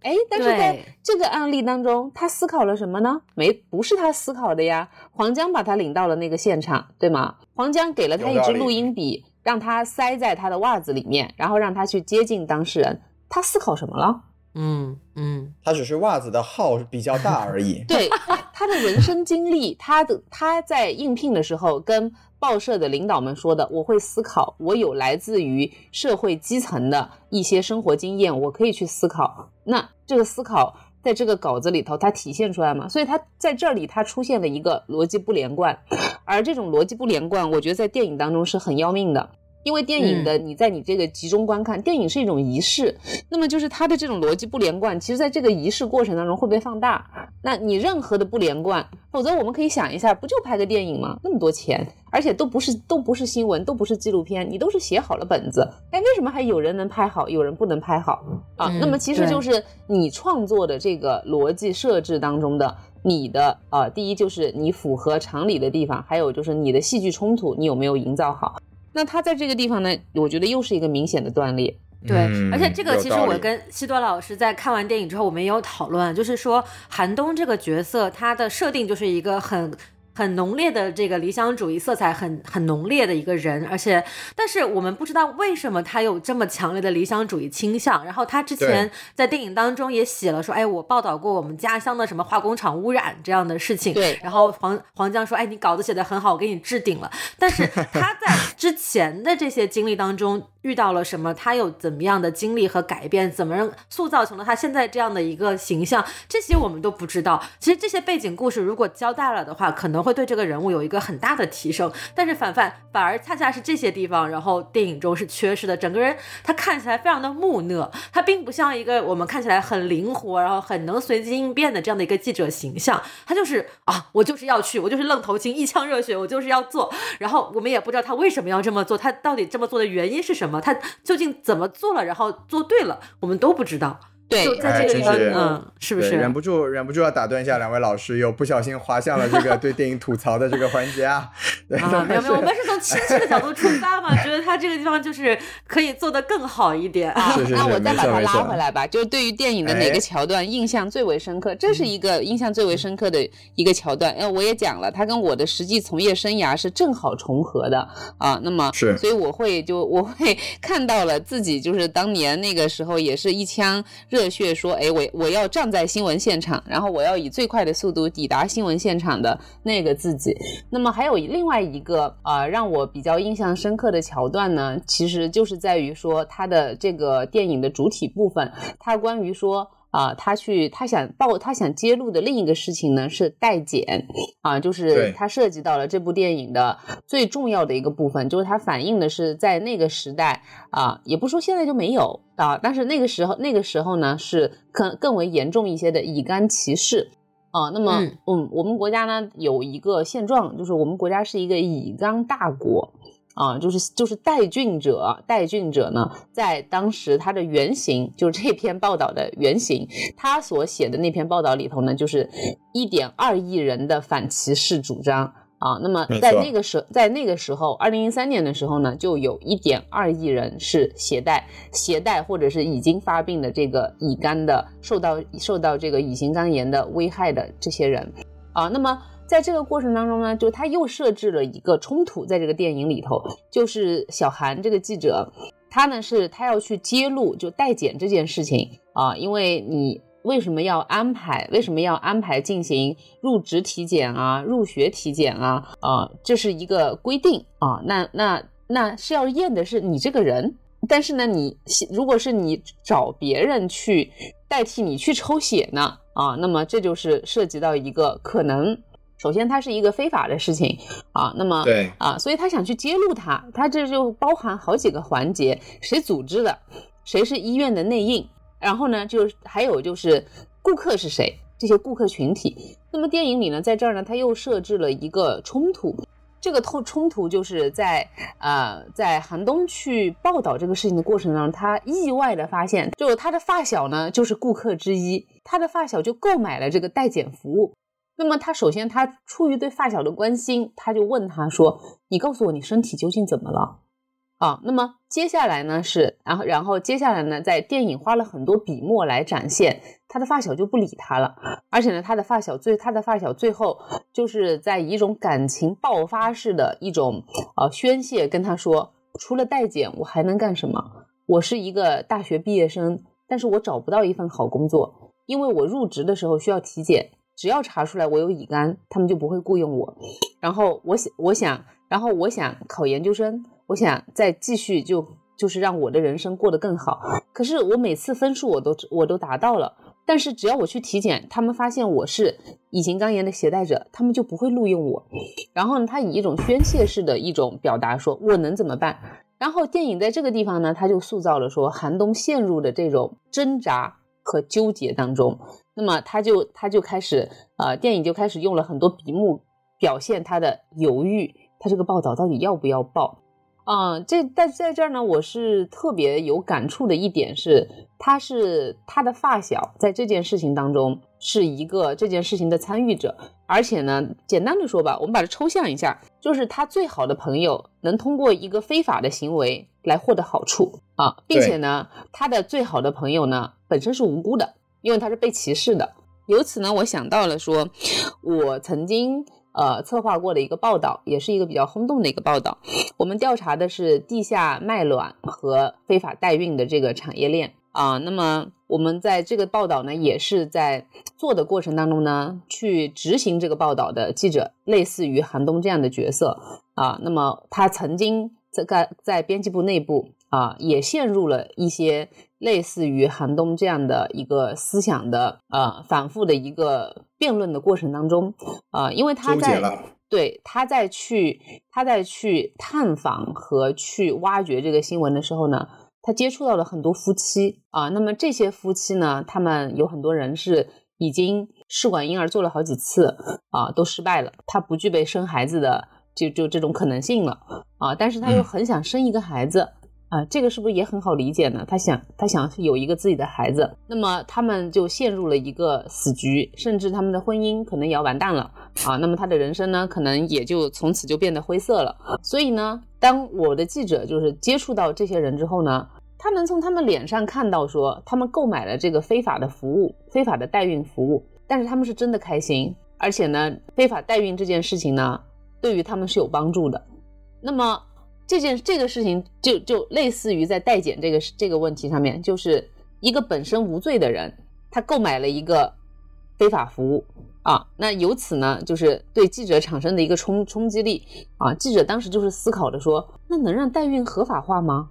哎，但是在这个案例当中，他思考了什么呢？没，不是他思考的呀。黄江把他领到了那个现场，对吗？黄江给了他一支录音笔，让他塞在他的袜子里面，然后让他去接近当事人。他思考什么了？嗯嗯，他只是袜子的号比较大而已。对，他的人生经历，他的他在应聘的时候跟。报社的领导们说的，我会思考，我有来自于社会基层的一些生活经验，我可以去思考。那这个思考在这个稿子里头，它体现出来吗？所以它在这里，它出现了一个逻辑不连贯，而这种逻辑不连贯，我觉得在电影当中是很要命的。因为电影的你在你这个集中观看，电影是一种仪式，那么就是它的这种逻辑不连贯，其实在这个仪式过程当中会被放大。那你任何的不连贯，否则我们可以想一下，不就拍个电影吗？那么多钱，而且都不是都不是新闻，都不是纪录片，你都是写好了本子，哎，为什么还有人能拍好，有人不能拍好啊？那么其实就是你创作的这个逻辑设置当中的你的啊，第一就是你符合常理的地方，还有就是你的戏剧冲突你有没有营造好。那他在这个地方呢，我觉得又是一个明显的断裂。对，而且这个其实我跟西多老师在看完电影之后，我们也有讨论，就是说韩东这个角色，他的设定就是一个很。很浓烈的这个理想主义色彩，很很浓烈的一个人，而且，但是我们不知道为什么他有这么强烈的理想主义倾向。然后他之前在电影当中也写了说，哎，我报道过我们家乡的什么化工厂污染这样的事情。对。然后黄黄江说，哎，你稿子写的很好，我给你置顶了。但是他在之前的这些经历当中。遇到了什么，他有怎么样的经历和改变，怎么塑造成了他现在这样的一个形象，这些我们都不知道。其实这些背景故事如果交代了的话，可能会对这个人物有一个很大的提升。但是反反反而恰恰是这些地方，然后电影中是缺失的。整个人他看起来非常的木讷，他并不像一个我们看起来很灵活，然后很能随机应变的这样的一个记者形象。他就是啊，我就是要去，我就是愣头青，一腔热血，我就是要做。然后我们也不知道他为什么要这么做，他到底这么做的原因是什么？他究竟怎么做了，然后做对了，我们都不知道。对，就在这个地方，嗯，是不是忍不住忍不住要打断一下两位老师，又不小心滑向了这个对电影吐槽的这个环节啊？啊，没有没有，我们是从亲戚的角度出发嘛，觉得他这个地方就是可以做得更好一点啊。那我再把它拉回来吧，就对于电影的哪个桥段印象最为深刻？这是一个印象最为深刻的一个桥段。哎，我也讲了，他跟我的实际从业生涯是正好重合的啊。那么是，所以我会就我会 看到了自己就是当年那个时候也是一腔热热血说，哎。我我要站在新闻现场，然后我要以最快的速度抵达新闻现场的那个自己。那么还有另外一个啊，让我比较印象深刻的桥段呢，其实就是在于说他的这个电影的主体部分，他关于说。啊，他去，他想报，他想揭露的另一个事情呢是代检，啊，就是他涉及到了这部电影的最重要的一个部分，就是它反映的是在那个时代啊，也不说现在就没有啊，但是那个时候，那个时候呢是更更为严重一些的乙肝歧视啊。那么，嗯，我们国家呢有一个现状，就是我们国家是一个乙肝大国。啊，就是就是带菌者，带菌者呢，在当时他的原型，就是这篇报道的原型，他所写的那篇报道里头呢，就是一点二亿人的反歧视主张啊。那么在那个时，在那个时候，二零一三年的时候呢，就有一点二亿人是携带携带或者是已经发病的这个乙肝的，受到受到这个乙型肝炎的危害的这些人啊。那么。在这个过程当中呢，就他又设置了一个冲突，在这个电影里头，就是小韩这个记者，他呢是他要去揭露就代检这件事情啊，因为你为什么要安排，为什么要安排进行入职体检啊、入学体检啊啊，这是一个规定啊，那那那是要验的是你这个人，但是呢，你如果是你找别人去代替你去抽血呢啊，那么这就是涉及到一个可能。首先，它是一个非法的事情啊，那么对啊，所以他想去揭露它，它这就包含好几个环节，谁组织的，谁是医院的内应，然后呢，就还有就是顾客是谁，这些顾客群体。那么电影里呢，在这儿呢，他又设置了一个冲突，这个冲冲突就是在呃，在寒冬去报道这个事情的过程当中，他意外的发现，就他的发小呢就是顾客之一，他的发小就购买了这个代检服务。那么他首先，他出于对发小的关心，他就问他说：“你告诉我，你身体究竟怎么了？”啊，那么接下来呢是，然后然后接下来呢，在电影花了很多笔墨来展现他的发小就不理他了，而且呢，他的发小最他的发小最后就是在以一种感情爆发式的一种呃宣泄，跟他说：“除了代检，我还能干什么？我是一个大学毕业生，但是我找不到一份好工作，因为我入职的时候需要体检。”只要查出来我有乙肝，他们就不会雇佣我。然后我想，我想，然后我想考研究生，我想再继续就就是让我的人生过得更好。可是我每次分数我都我都达到了，但是只要我去体检，他们发现我是乙型肝炎的携带者，他们就不会录用我。然后呢，他以一种宣泄式的一种表达说，我能怎么办？然后电影在这个地方呢，他就塑造了说寒冬陷入的这种挣扎和纠结当中。那么他就他就开始，呃，电影就开始用了很多笔墨表现他的犹豫，他这个报道到底要不要报？啊，这在在这儿呢，我是特别有感触的一点是，他是他的发小，在这件事情当中是一个这件事情的参与者，而且呢，简单的说吧，我们把它抽象一下，就是他最好的朋友能通过一个非法的行为来获得好处啊，并且呢，他的最好的朋友呢本身是无辜的。因为他是被歧视的，由此呢，我想到了说，我曾经呃策划过的一个报道，也是一个比较轰动的一个报道。我们调查的是地下卖卵和非法代孕的这个产业链啊。那么我们在这个报道呢，也是在做的过程当中呢，去执行这个报道的记者，类似于韩东这样的角色啊。那么他曾经在在编辑部内部。啊，也陷入了一些类似于寒冬这样的一个思想的呃反复的一个辩论的过程当中啊，因为他在对他在去他在去探访和去挖掘这个新闻的时候呢，他接触到了很多夫妻啊，那么这些夫妻呢，他们有很多人是已经试管婴儿做了好几次啊，都失败了，他不具备生孩子的。就就这种可能性了啊，但是他又很想生一个孩子啊，这个是不是也很好理解呢？他想他想有一个自己的孩子，那么他们就陷入了一个死局，甚至他们的婚姻可能也要完蛋了啊，那么他的人生呢，可能也就从此就变得灰色了。所以呢，当我的记者就是接触到这些人之后呢，他能从他们脸上看到说，他们购买了这个非法的服务，非法的代孕服务，但是他们是真的开心，而且呢，非法代孕这件事情呢。对于他们是有帮助的，那么这件这个事情就就类似于在代检这个这个问题上面，就是一个本身无罪的人，他购买了一个非法服务啊，那由此呢，就是对记者产生的一个冲冲击力啊。记者当时就是思考着说，那能让代孕合法化吗？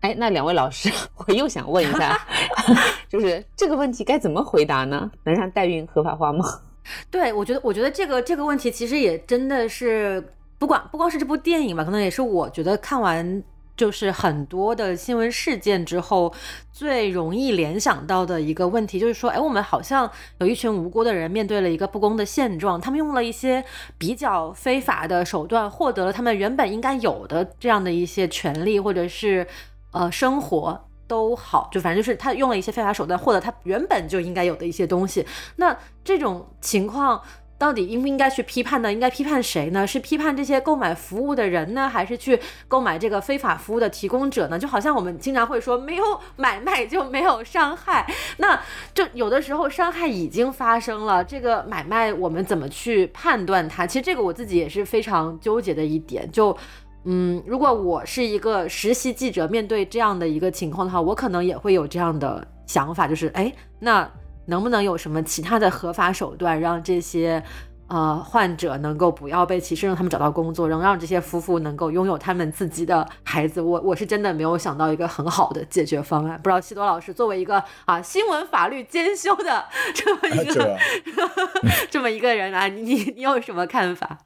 哎，那两位老师，我又想问一下，就是这个问题该怎么回答呢？能让代孕合法化吗？对，我觉得，我觉得这个这个问题其实也真的是，不管不光是这部电影吧，可能也是我觉得看完就是很多的新闻事件之后，最容易联想到的一个问题，就是说，哎，我们好像有一群无辜的人面对了一个不公的现状，他们用了一些比较非法的手段，获得了他们原本应该有的这样的一些权利，或者是呃生活。都好，就反正就是他用了一些非法手段获得他原本就应该有的一些东西。那这种情况到底应不应该去批判呢？应该批判谁呢？是批判这些购买服务的人呢，还是去购买这个非法服务的提供者呢？就好像我们经常会说，没有买卖就没有伤害。那就有的时候伤害已经发生了，这个买卖我们怎么去判断它？其实这个我自己也是非常纠结的一点。就嗯，如果我是一个实习记者，面对这样的一个情况的话，我可能也会有这样的想法，就是，哎，那能不能有什么其他的合法手段，让这些呃患者能够不要被歧视，让他们找到工作，能让这些夫妇能够拥有他们自己的孩子？我我是真的没有想到一个很好的解决方案。不知道西多老师作为一个啊新闻法律兼修的这么一个 这么一个人啊，你你有什么看法？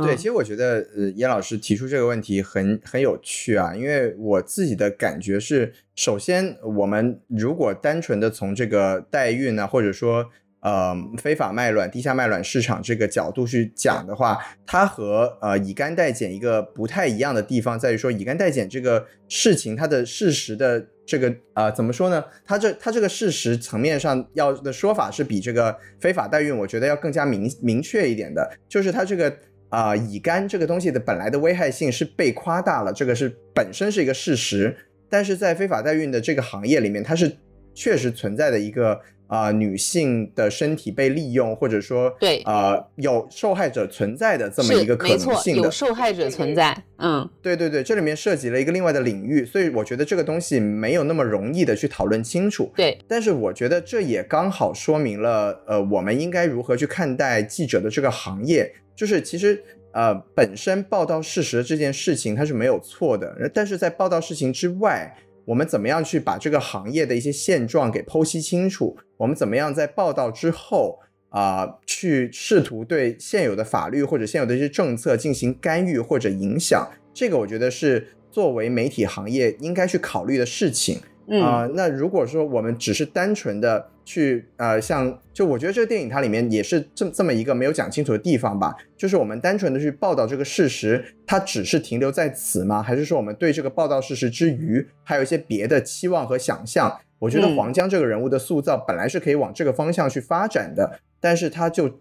对，其实我觉得，呃，严老师提出这个问题很很有趣啊，因为我自己的感觉是，首先，我们如果单纯的从这个代孕呢，或者说，呃，非法卖卵、地下卖卵市场这个角度去讲的话，它和呃乙肝代检一个不太一样的地方在于说，乙肝代检这个事情，它的事实的这个呃怎么说呢？它这它这个事实层面上要的说法是比这个非法代孕，我觉得要更加明明确一点的，就是它这个。啊，乙肝这个东西的本来的危害性是被夸大了，这个是本身是一个事实。但是在非法代孕的这个行业里面，它是确实存在的一个啊女性的身体被利用，或者说对呃有受害者存在的这么一个可能性的，有受害者存在。嗯，对对对，这里面涉及了一个另外的领域，所以我觉得这个东西没有那么容易的去讨论清楚。对，但是我觉得这也刚好说明了，呃，我们应该如何去看待记者的这个行业。就是其实，呃，本身报道事实这件事情它是没有错的，但是在报道事情之外，我们怎么样去把这个行业的一些现状给剖析清楚？我们怎么样在报道之后啊，去试图对现有的法律或者现有的一些政策进行干预或者影响？这个我觉得是作为媒体行业应该去考虑的事情。啊，那如果说我们只是单纯的去呃，像就我觉得这个电影它里面也是这这么一个没有讲清楚的地方吧，就是我们单纯的去报道这个事实，它只是停留在此吗？还是说我们对这个报道事实之余，还有一些别的期望和想象？我觉得黄江这个人物的塑造本来是可以往这个方向去发展的，但是他就。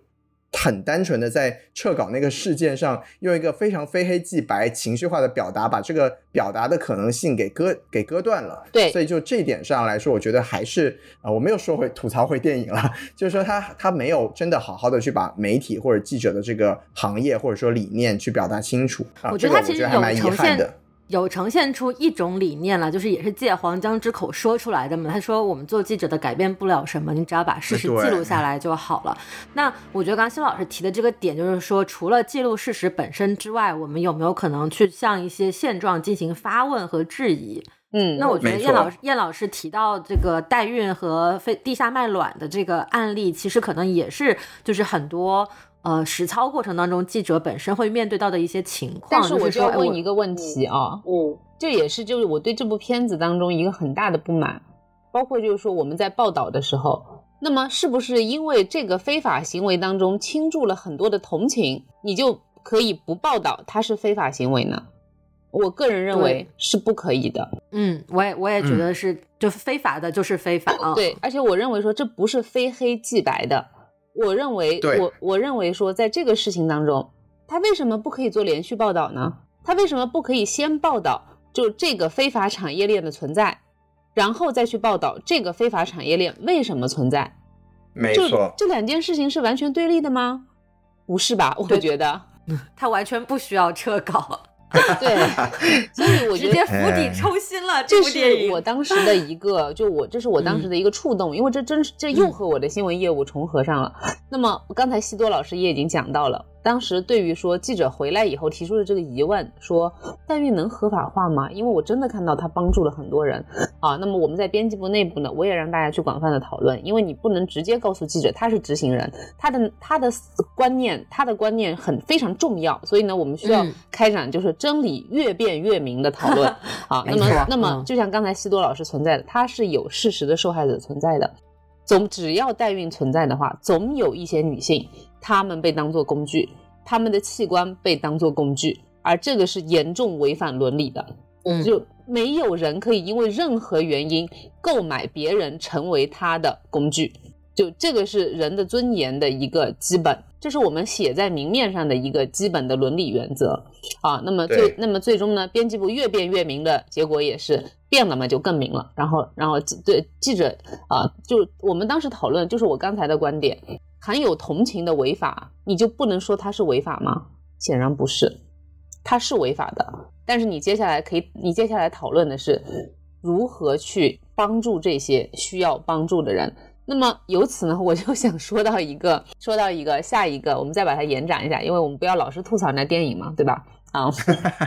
很单纯的在撤稿那个事件上，用一个非常非黑即白、情绪化的表达，把这个表达的可能性给割给割断了。对，所以就这点上来说，我觉得还是啊，我没有说回吐槽回电影了，就是说他他没有真的好好的去把媒体或者记者的这个行业或者说理念去表达清楚。啊我觉得他其实有呈现的。有呈现出一种理念了，就是也是借黄江之口说出来的嘛。他说：“我们做记者的改变不了什么，你只要把事实记录下来就好了。”那我觉得刚刚新老师提的这个点，就是说，除了记录事实本身之外，我们有没有可能去向一些现状进行发问和质疑？嗯，那我觉得没燕老师燕老师提到这个代孕和非地下卖卵的这个案例，其实可能也是就是很多呃实操过程当中记者本身会面对到的一些情况。但是我就要问一个问题啊，嗯这也是就是我对这部片子当中一个很大的不满，包括就是说我们在报道的时候，那么是不是因为这个非法行为当中倾注了很多的同情，你就可以不报道它是非法行为呢？我个人认为是不可以的。嗯，我也我也觉得是，就非法的就是非法啊。对，而且我认为说这不是非黑即白的。我认为，我我认为说，在这个事情当中，他为什么不可以做连续报道呢？他为什么不可以先报道就这个非法产业链的存在，然后再去报道这个非法产业链为什么存在？就没错，这两件事情是完全对立的吗？不是吧？我觉得，他完全不需要撤稿，对，所以我觉得直接釜底哎抽薪了。这是我当时的一个，就我这是我当时的一个触动，因为这真是这又和我的新闻业务重合上了。那么刚才西多老师也已经讲到了，当时对于说记者回来以后提出的这个疑问，说代孕能合法化吗？因为我真的看到他帮助了很多人啊。那么我们在编辑部内部呢，我也让大家去广泛的讨论，因为你不能直接告诉记者他是执行人，他的他的观念他的观念很非常重要，所以呢，我们需要嗯开展就是真理越辩越明的讨论 啊。那么那么嗯就像刚才西多老师存在的，他是有事实的受害者存在的。总只要代孕存在的话，总有一些女性，她们被当作工具，他们的器官被当作工具，而这个是严重违反伦理的。嗯就没有人可以因为任何原因购买别人成为他的工具，就这个是人的尊严的一个基本，这是我们写在明面上的一个基本的伦理原则啊。那么最那么最终呢，编辑部越辩越明的结果也是变了嘛，就更明了。然后然后记对记者啊，就我们当时讨论，就是我刚才的观点，含有同情的违法，你就不能说它是违法吗？显然不是，它是违法的。但是你接下来可以，你接下来讨论的是如何去帮助这些需要帮助的人。那么由此呢，我就想说到一个，说到一个下一个，我们再把它延展一下，因为我们不要老是吐槽那电影嘛，对吧？啊，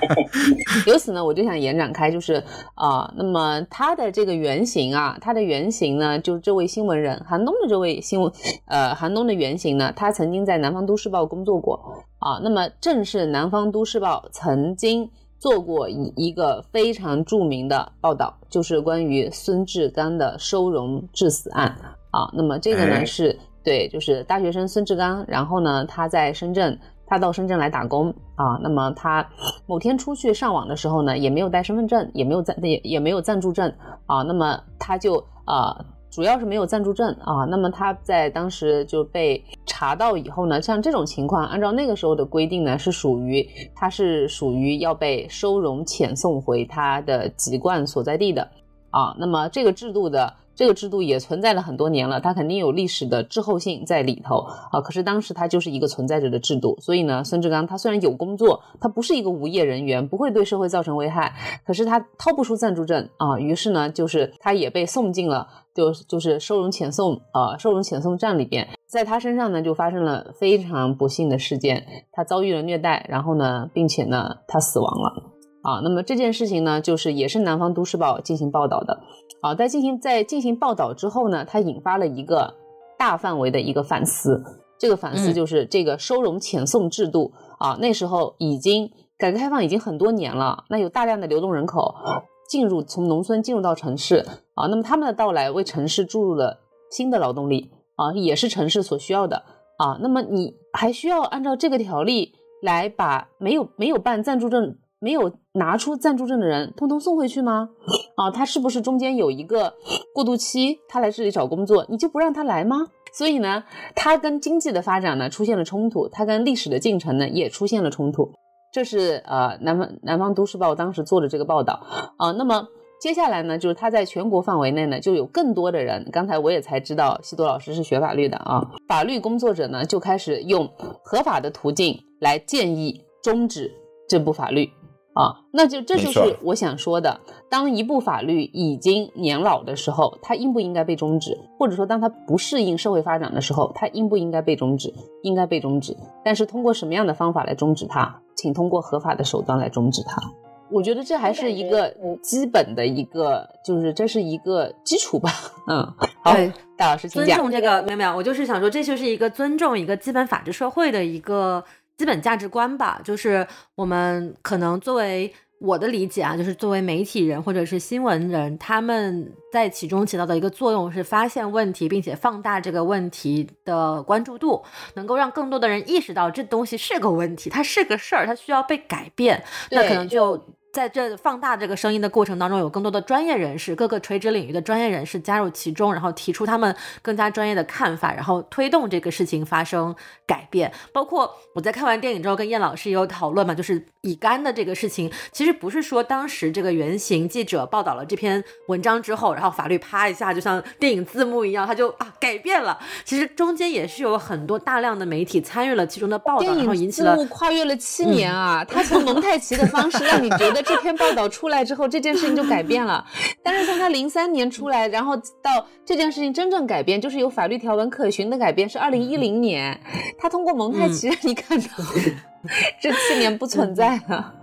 由此呢，我就想延展开，就是啊、那么他的这个原型啊，他的原型呢，就是这位新闻人韩东的这位新闻，呃，韩东的原型呢，他曾经在南方都市报工作过啊，那么正是南方都市报曾经做过一一个非常著名的报道，就是关于孙志刚的收容致死案啊，那么这个呢哎是对，就是大学生孙志刚，然后呢他在深圳。他到深圳来打工啊，那么他某天出去上网的时候呢，也没有带身份证，也没有暂也也没有暂住证啊，那么他就啊，主要是没有暂住证啊，那么他在当时就被查到以后呢，像这种情况，按照那个时候的规定呢，是属于他是属于要被收容遣送回他的籍贯所在地的啊，那么这个制度的。这个制度也存在了很多年了，它肯定有历史的滞后性在里头啊。可是当时它就是一个存在着的制度，所以呢，孙志刚他虽然有工作，他不是一个无业人员，不会对社会造成危害，可是他掏不出暂住证啊，于是呢，就是他也被送进了就就是收容遣送啊收容遣送站里边，在他身上呢就发生了非常不幸的事件，他遭遇了虐待，然后呢，并且呢他死亡了。啊，那么这件事情呢，就是也是南方都市报进行报道的，啊，在进行在进行报道之后呢，它引发了一个大范围的一个反思，这个反思嗯。就是这个收容遣送制度啊，那时候已经改革开放已经很多年了，那有大量的流动人口进入从农村进入到城市啊，那么他们的到来为城市注入了新的劳动力啊，也是城市所需要的。啊，那么你还需要按照这个条例来把没有没有办暂住证。没有拿出暂住证的人，通通送回去吗？啊，他是不是中间有一个过渡期？他来这里找工作，你就不让他来吗？所以呢，他跟经济的发展呢出现了冲突，他跟历史的进程呢也出现了冲突。这是呃南方南方都市报当时做的这个报道啊。那么接下来呢，就是他在全国范围内呢，就有更多的人。刚才我也才知道，西多老师是学法律的啊，法律工作者呢就开始用合法的途径来建议终止这部法律。啊，那就这就是我想说的。当一部法律已经年老的时候，它应不应该被终止？或者说，当它不适应社会发展的时候，它应不应该被终止？应该被终止。但是通过什么样的方法来终止它？请通过合法的手段来终止它。我觉得这还是一个基本的一个，就是这是一个基础吧。嗯，好，大老师请讲。尊重这个没有没有，我就是想说，这就是一个尊重一个基本法治社会的一个基本价值观吧。就是我们可能作为我的理解啊，就是作为媒体人或者是新闻人，他们在其中起到的一个作用是发现问题，并且放大这个问题的关注度，能够让更多的人意识到这东西是个问题，它是个事儿，它需要被改变。那可能就。在这放大这个声音的过程当中，有更多的专业人士，各个垂直领域的专业人士加入其中，然后提出他们更加专业的看法，然后推动这个事情发生改变。包括我在看完电影之后，跟燕老师也有讨论嘛，就是乙肝的这个事情，其实不是说当时这个原型记者报道了这篇文章之后，然后法律啪一下就像电影字幕一样，他就啊改变了。其实中间也是有很多大量的媒体参与了其中的报道，然后引起了跨越了七年啊，他从蒙太奇的方式让你觉得。这篇报道出来之后，这件事情就改变了。但是从他零三年出来，然后到这件事情真正改变，就是有法律条文可循的改变，是二零一零年。他通过蒙太奇让 你看到，这七年不存在了。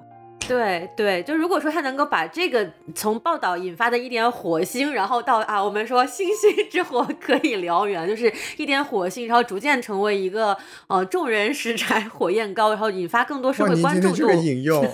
对对，就如果说他能够把这个从报道引发的一点火星，然后到啊，我们说星星之火 可以燎原，就是一点火星，然后逐渐成为一个呃众人拾柴火焰高，然后引发更多社会关注度。引用。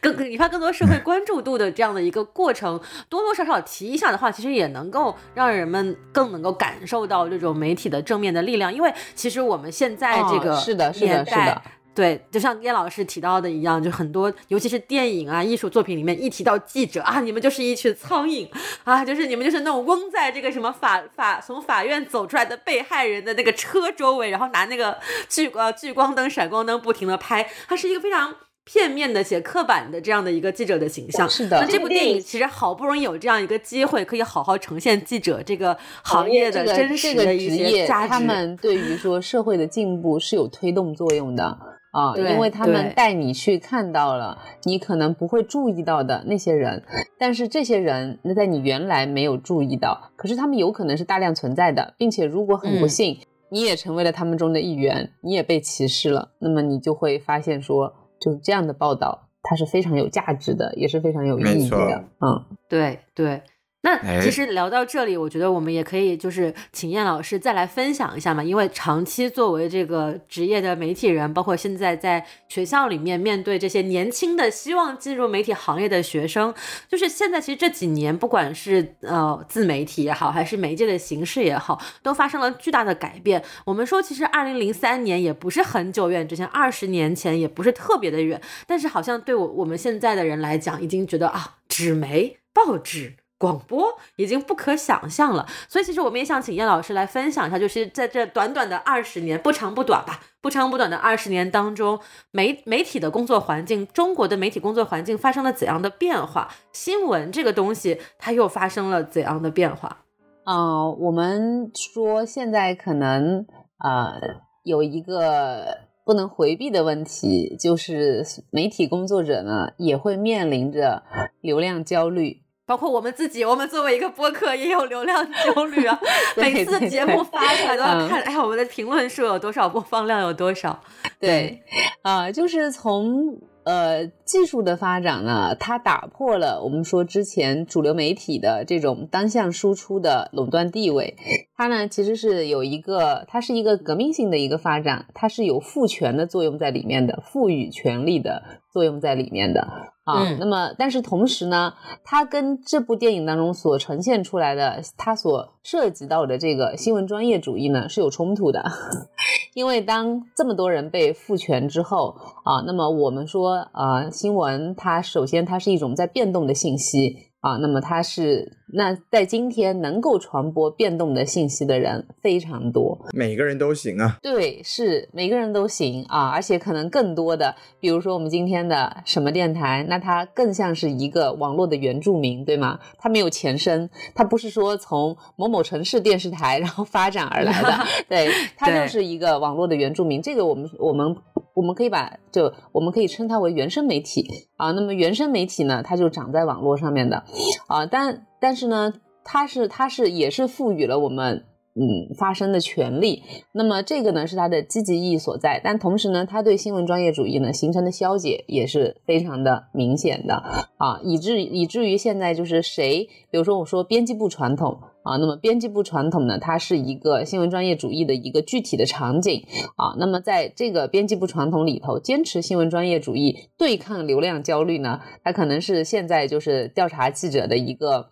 更引发更多社会关注度的这样的一个过程，多多少少提一下的话，其实也能够让人们更能够感受到这种媒体的正面的力量。因为其实我们现在这个是的，是的，是的，对，就像叶老师提到的一样，就很多，尤其是电影啊、艺术作品里面，一提到记者啊，你们就是一群苍蝇啊，就是你们就是那种嗡在这个什么法法从法院走出来的被害人的那个车周围，然后拿那个聚呃聚光灯、闪光灯不停的拍，它是一个非常。片面的写刻板的这样的一个记者的形象，是的。那这部电影其实好不容易有这样一个机会，可以好好呈现记者这个行业的真实的一些价值。他们对于说社会的进步是有推动作用的啊，因为他们带你去看到了你可能不会注意到的那些人，但是这些人那在你原来没有注意到，可是他们有可能是大量存在的，并且如果很不幸你也成为了他们中的一员，你也被歧视了，那么你就会发现说。就是这样的报道，它是非常有价值的，也是非常有意义的。嗯，对对。那其实聊到这里，我觉得我们也可以就是请燕老师再来分享一下嘛，因为长期作为这个职业的媒体人，包括现在在学校里面面对这些年轻的希望进入媒体行业的学生，就是现在其实这几年，不管是呃自媒体也好，还是媒介的形式也好，都发生了巨大的改变。我们说，其实二零零三年也不是很久远之前，二十年前也不是特别的远，但是好像对我我们现在的人来讲，已经觉得啊，纸媒报纸。广播已经不可想象了，所以其实我们也想请叶老师来分享一下，就是在这短短的二十年，不长不短吧，不长不短的二十年当中，媒媒体的工作环境，中国的媒体工作环境发生了怎样的变化？新闻这个东西，它又发生了怎样的变化？啊，我们说现在可能啊有一个不能回避的问题，就是媒体工作者呢也会面临着流量焦虑。包括我们自己，我们作为一个播客也有流量焦虑啊。每次节目发出来都要看，哎呀，我们的评论数有多少，播放量有多少？对，啊，就是从。呃，技术的发展呢，它打破了我们说之前主流媒体的这种单向输出的垄断地位。它呢，其实是有一个，它是一个革命性的一个发展，它是有赋权的作用在里面的，赋予权力的作用在里面的啊。那么，但是同时呢，它跟这部电影当中所呈现出来的，它所涉及到的这个新闻专业主义呢，是有冲突的。因为当这么多人被赋权之后啊，那么我们说啊，新闻它首先它是一种在变动的信息。啊，那么它是那在今天能够传播变动的信息的人非常多，每个人都行啊。对，是每个人都行啊，而且可能更多的，比如说我们今天的什么电台，那它更像是一个网络的原住民，对吗？它没有前身，它不是说从某某城市电视台然后发展而来的，对，它就是一个网络的原住民。这个我们我们。我们可以把就我们可以称它为原生媒体啊，那么原生媒体呢，它就长在网络上面的啊，但但是呢，它是它是也是赋予了我们嗯，发声的权利。那么这个呢是它的积极意义所在，但同时呢，它对新闻专业主义呢形成的消解也是非常的明显的啊，以至以至于现在就是谁，比如说我说编辑部传统。啊，那么编辑部传统呢，它是一个新闻专业主义的一个具体的场景啊。那么在这个编辑部传统里头，坚持新闻专业主义对抗流量焦虑呢，它可能是现在就是调查记者的一个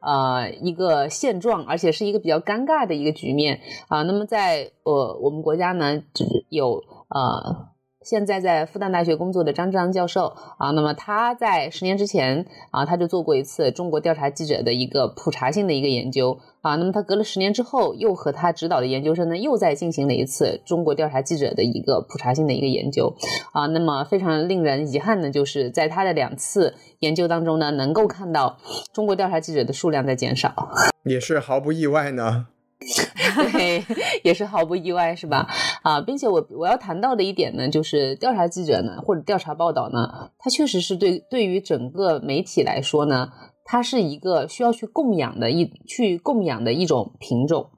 呃一个现状，而且是一个比较尴尬的一个局面啊。那么在呃我们国家呢，只有呃。现在在复旦大学工作的张志昂教授啊，那么他在十年之前啊，他就做过一次中国调查记者的一个普查性的一个研究啊，那么他隔了十年之后，又和他指导的研究生呢，又在进行了一次中国调查记者的一个普查性的一个研究啊，那么非常令人遗憾的就是在他的两次研究当中呢，能够看到中国调查记者的数量在减少，也是毫不意外呢。对，也是毫不意外，是吧？啊，并且我我要谈到的一点呢，就是调查记者呢，或者调查报道呢，它确实是对对于整个媒体来说呢，它是一个需要去供养的一去供养的一种品种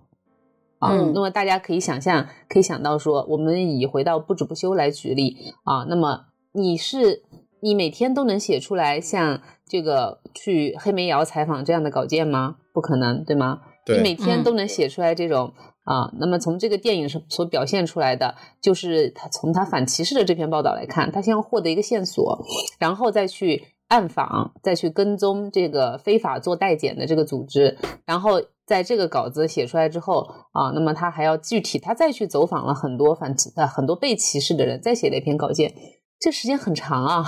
啊。那么大家可以想象，可以想到说，我们以回到不止不休来举例啊。那么你是你每天都能写出来像这个去黑煤窑采访这样的稿件吗？不可能，对吗？你每天都能写出来这种啊，那么从这个电影上所表现出来的，就是他从他反歧视的这篇报道来看，他先要获得一个线索，然后再去暗访，再去跟踪这个非法做代检的这个组织，然后在这个稿子写出来之后啊，那么他还要具体，他再去走访了很多反呃很多被歧视的人，再写了一篇稿件。这时间很长啊，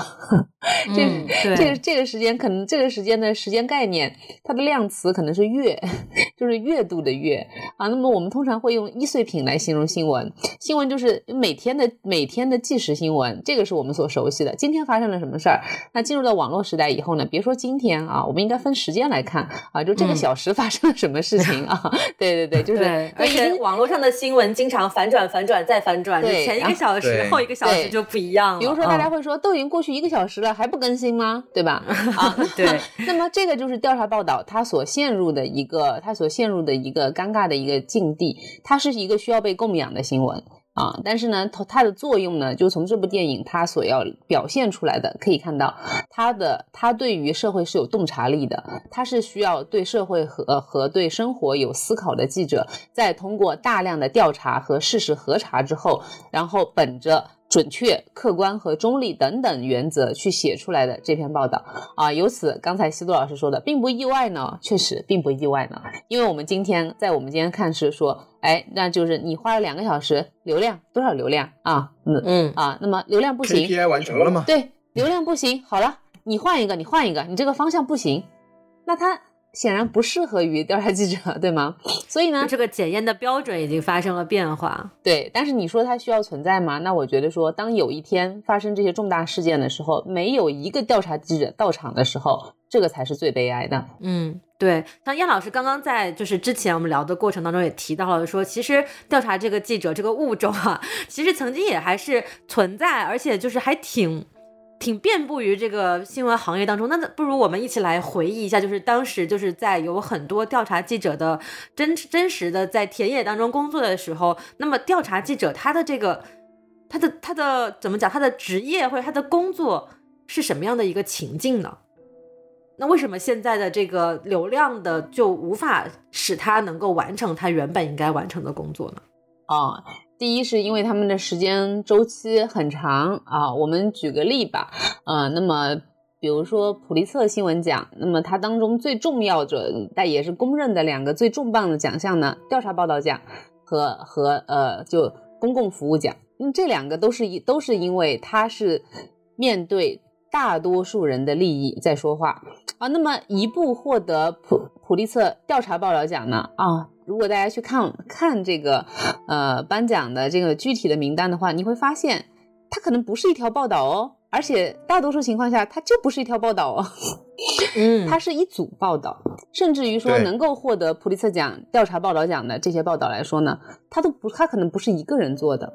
这这个这个时间可能这个时间的时间概念，它的量词可能是月，就是月度的月啊。那么我们通常会用易碎品来形容新闻，新闻就是每天的每天的即时新闻，这个是我们所熟悉的。今天发生了什么事儿？那进入到网络时代以后呢？别说今天啊，我们应该分时间来看啊，就这个小时发生了什么事情啊？对对对，就是而且网络上的新闻经常反转、反转再反转，对，前一个小时后一个小时就不一样了。说。大家会说，都已经过去一个小时了，还不更新吗？对吧？啊，对。那么这个就是调查报道它所陷入的一个，它所陷入的一个尴尬的一个境地。它是一个需要被供养的新闻啊，但是呢，它它的作用呢，就从这部电影它所要表现出来的可以看到，它的它对于社会是有洞察力的，它是需要对社会和和对生活有思考的记者，在通过大量的调查和事实核查之后，然后本着。准确、客观和中立等等原则去写出来的这篇报道啊，由此刚才西渡老师说的并不意外呢，确实并不意外呢，因为我们今天在我们今天看是说，哎，那就是你花了两个小时，流量多少流量啊？嗯嗯啊，那么流量不行，KPI 完成了吗？对，流量不行，好了，你换一个，你换一个，你这个方向不行，那他。显然不适合于调查记者，对吗？所以呢，这个检验的标准已经发生了变化。对，但是你说它需要存在吗？那我觉得说，当有一天发生这些重大事件的时候，没有一个调查记者到场的时候，这个才是最悲哀的。嗯，对。像燕老师刚刚在就是之前我们聊的过程当中也提到了，说其实调查这个记者这个物种啊，其实曾经也还是存在，而且就是还挺。挺遍布于这个新闻行业当中，那不如我们一起来回忆一下，就是当时就是在有很多调查记者的真真实的在田野当中工作的时候，那么调查记者他的这个他的他的怎么讲，他的职业或者他的工作是什么样的一个情境呢？那为什么现在的这个流量的就无法使他能够完成他原本应该完成的工作呢？啊。第一是因为他们的时间周期很长啊，我们举个例吧，呃，那么比如说普利策新闻奖，那么它当中最重要的，但也是公认的两个最重磅的奖项呢，调查报道奖和和呃就公共服务奖，嗯，这两个都是一都是因为它是面对大多数人的利益在说话啊，那么一部获得普普利策调查报道奖呢啊。如果大家去看看这个，呃，颁奖的这个具体的名单的话，你会发现，它可能不是一条报道哦，而且大多数情况下，它就不是一条报道哦，嗯，它是一组报道，甚至于说能够获得普利策奖调查报道奖的这些报道来说呢，它都不，它可能不是一个人做的，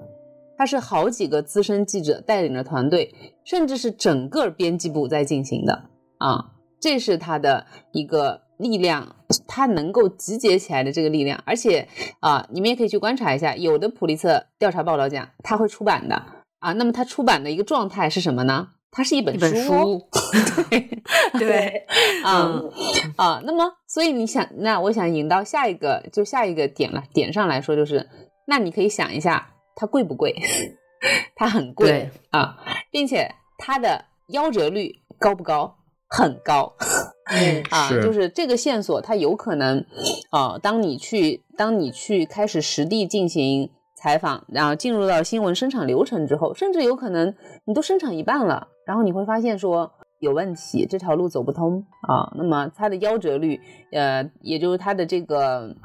它是好几个资深记者带领着团队，甚至是整个编辑部在进行的。啊，这是它的一个。力量，它能够集结起来的这个力量，而且啊，你们也可以去观察一下，有的普利策调查报道奖它会出版的。啊，那么它出版的一个状态是什么呢？它是一本书，对。对。啊啊，那么所以你想，那我想引到下一个，就下一个点了，点上来说就是，那你可以想一下，它贵不贵？它很贵。啊，并且它的夭折率高不高？很高，啊，就是这个线索，它有可能啊，当你去，当你去开始实地进行采访，然后进入到新闻生产流程之后，甚至有可能你都生产一半了，然后你会发现说有问题，这条路走不通啊，那么它的夭折率，呃，也就是它的这个。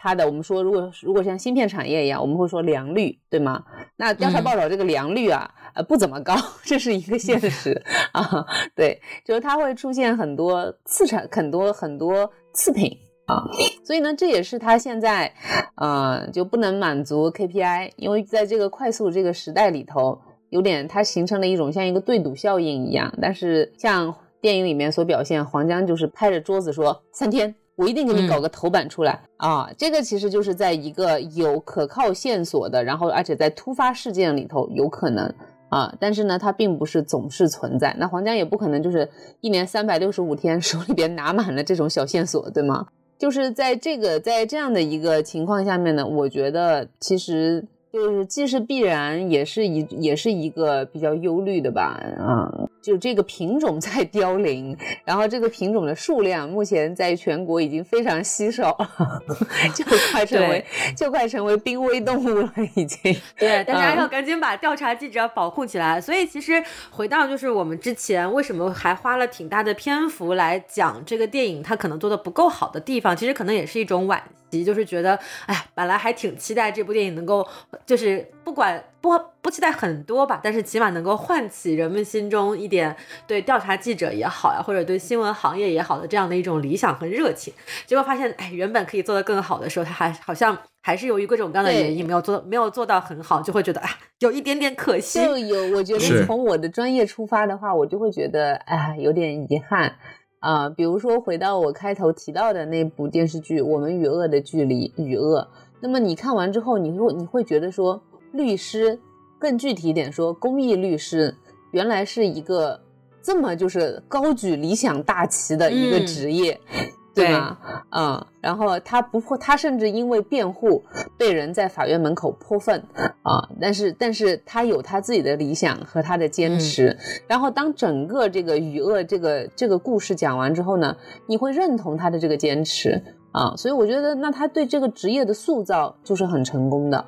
它的我们说，如果如果像芯片产业一样，我们会说良率，对吗？那调查报道这个良率啊，呃，不怎么高，这是一个现实啊。对，就是它会出现很多次产，很多很多次品啊。所以呢，这也是它现在呃就不能满足 KPI，因为在这个快速这个时代里头，有点它形成了一种像一个对赌效应一样。但是像电影里面所表现，黄江就是拍着桌子说三天。我一定给你搞个头版出来啊！这个其实就是在一个有可靠线索的，然后而且在突发事件里头有可能啊，但是呢，它并不是总是存在。那黄江也不可能就是一年三百六十五天 手里边拿满了这种小线索，对吗？就是在这个在这样的一个情况下面呢，我觉得其实就是既是必然，也是一也是一个比较忧虑的吧，啊。就这个品种在 凋零，然后这个品种的数量目前在全国已经非常稀少了，就快成为就快成为濒危动物了，已经。对，大家要赶紧把调查记者保护起来。所以其实回到就是我们之前为什么还花了挺大的篇幅来讲这个电影，它可能做的不够好的地方，其实可能也是一种惋惜，就是觉得哎，本来还挺期待这部电影能够就是不管。不不期待很多吧，但是起码能够唤起人们心中一点对调查记者也好呀，或者对新闻行业也好的这样的一种理想和热情。结果发现，哎，原本可以做得更好的时候，他还好像还是由于各种各样的原因没有做，没有做到很好，就会觉得啊，有一点点可惜。就有，我觉得从我的专业出发的话，我就会觉得哎，有点遗憾啊。比如说回到我开头提到的那部电视剧《我们与恶的距离》，与恶。那么你看完之后，你会你会觉得说。律师，更具体一点说，公益律师原来是一个这么就是高举理想大旗的一个职业，对吗？嗯，然后他不会，他甚至因为辩护被人在法院门口泼粪啊，但是但是他有他自己的理想和他的坚持。然后当整个这个雨恶这个这个故事讲完之后呢，你会认同他的这个坚持。啊，所以我觉得，那他对这个职业的塑造就是很成功的。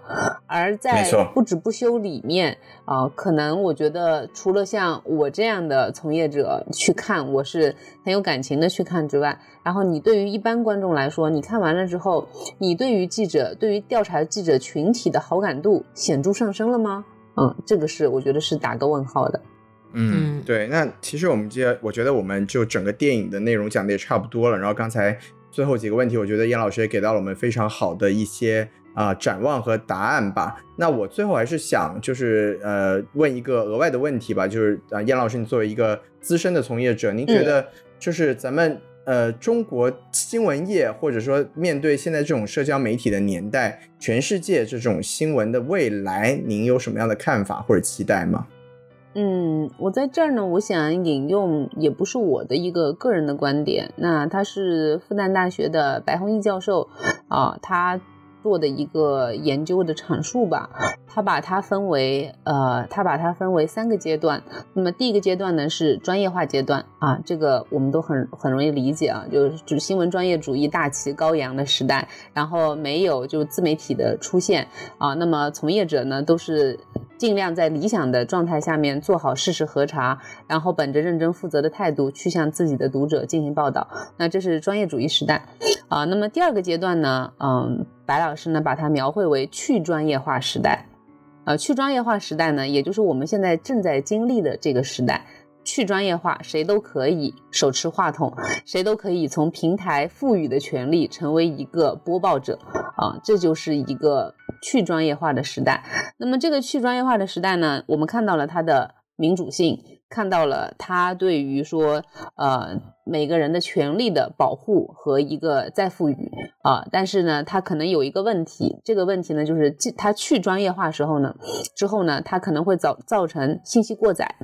而在不止不休里面啊，可能我觉得除了像我这样的从业者去看，我是很有感情的去看之外，然后你对于一般观众来说，你看完了之后，你对于记者、对于调查记者群体的好感度显著上升了吗？嗯，这个是我觉得是打个问号的。嗯，对。那其实我们接，我觉得我们就整个电影的内容讲的也差不多了。然后刚才。最后几个问题，我觉得燕老师也给到了我们非常好的一些啊展望和答案吧。那我最后还是想就是呃问一个额外的问题吧，就是啊燕老师，你作为一个资深的从业者，您觉得就是咱们呃中国新闻业或者说面对现在这种社交媒体的年代，全世界这种新闻的未来，您有什么样的看法或者期待吗？嗯，我在这儿呢，我想引用也不是我的一个个人的观点，那他是复旦大学的白宏毅教授啊，他做的一个研究的阐述吧，他把它分为呃，他把它分为三个阶段，那么第一个阶段呢是专业化阶段啊，这个我们都很很容易理解啊，就是指新闻专业主义大旗高扬的时代，然后没有就自媒体的出现啊，那么从业者呢都是。尽量在理想的状态下面做好事实核查，然后本着认真负责的态度去向自己的读者进行报道。那这是专业主义时代啊。那么第二个阶段呢？嗯，白老师呢把它描绘为去专业化时代。呃，去专业化时代呢，也就是我们现在正在经历的这个时代。去专业化，谁都可以手持话筒，谁都可以从平台赋予的权利成为一个播报者啊，这就是一个去专业化的时代。那么这个去专业化的时代呢，我们看到了它的民主性，看到了它对于说呃每个人的权利的保护和一个再赋予啊，但是呢，它可能有一个问题，这个问题呢就是它去专业化时候呢，之后呢，它可能会造造成信息过载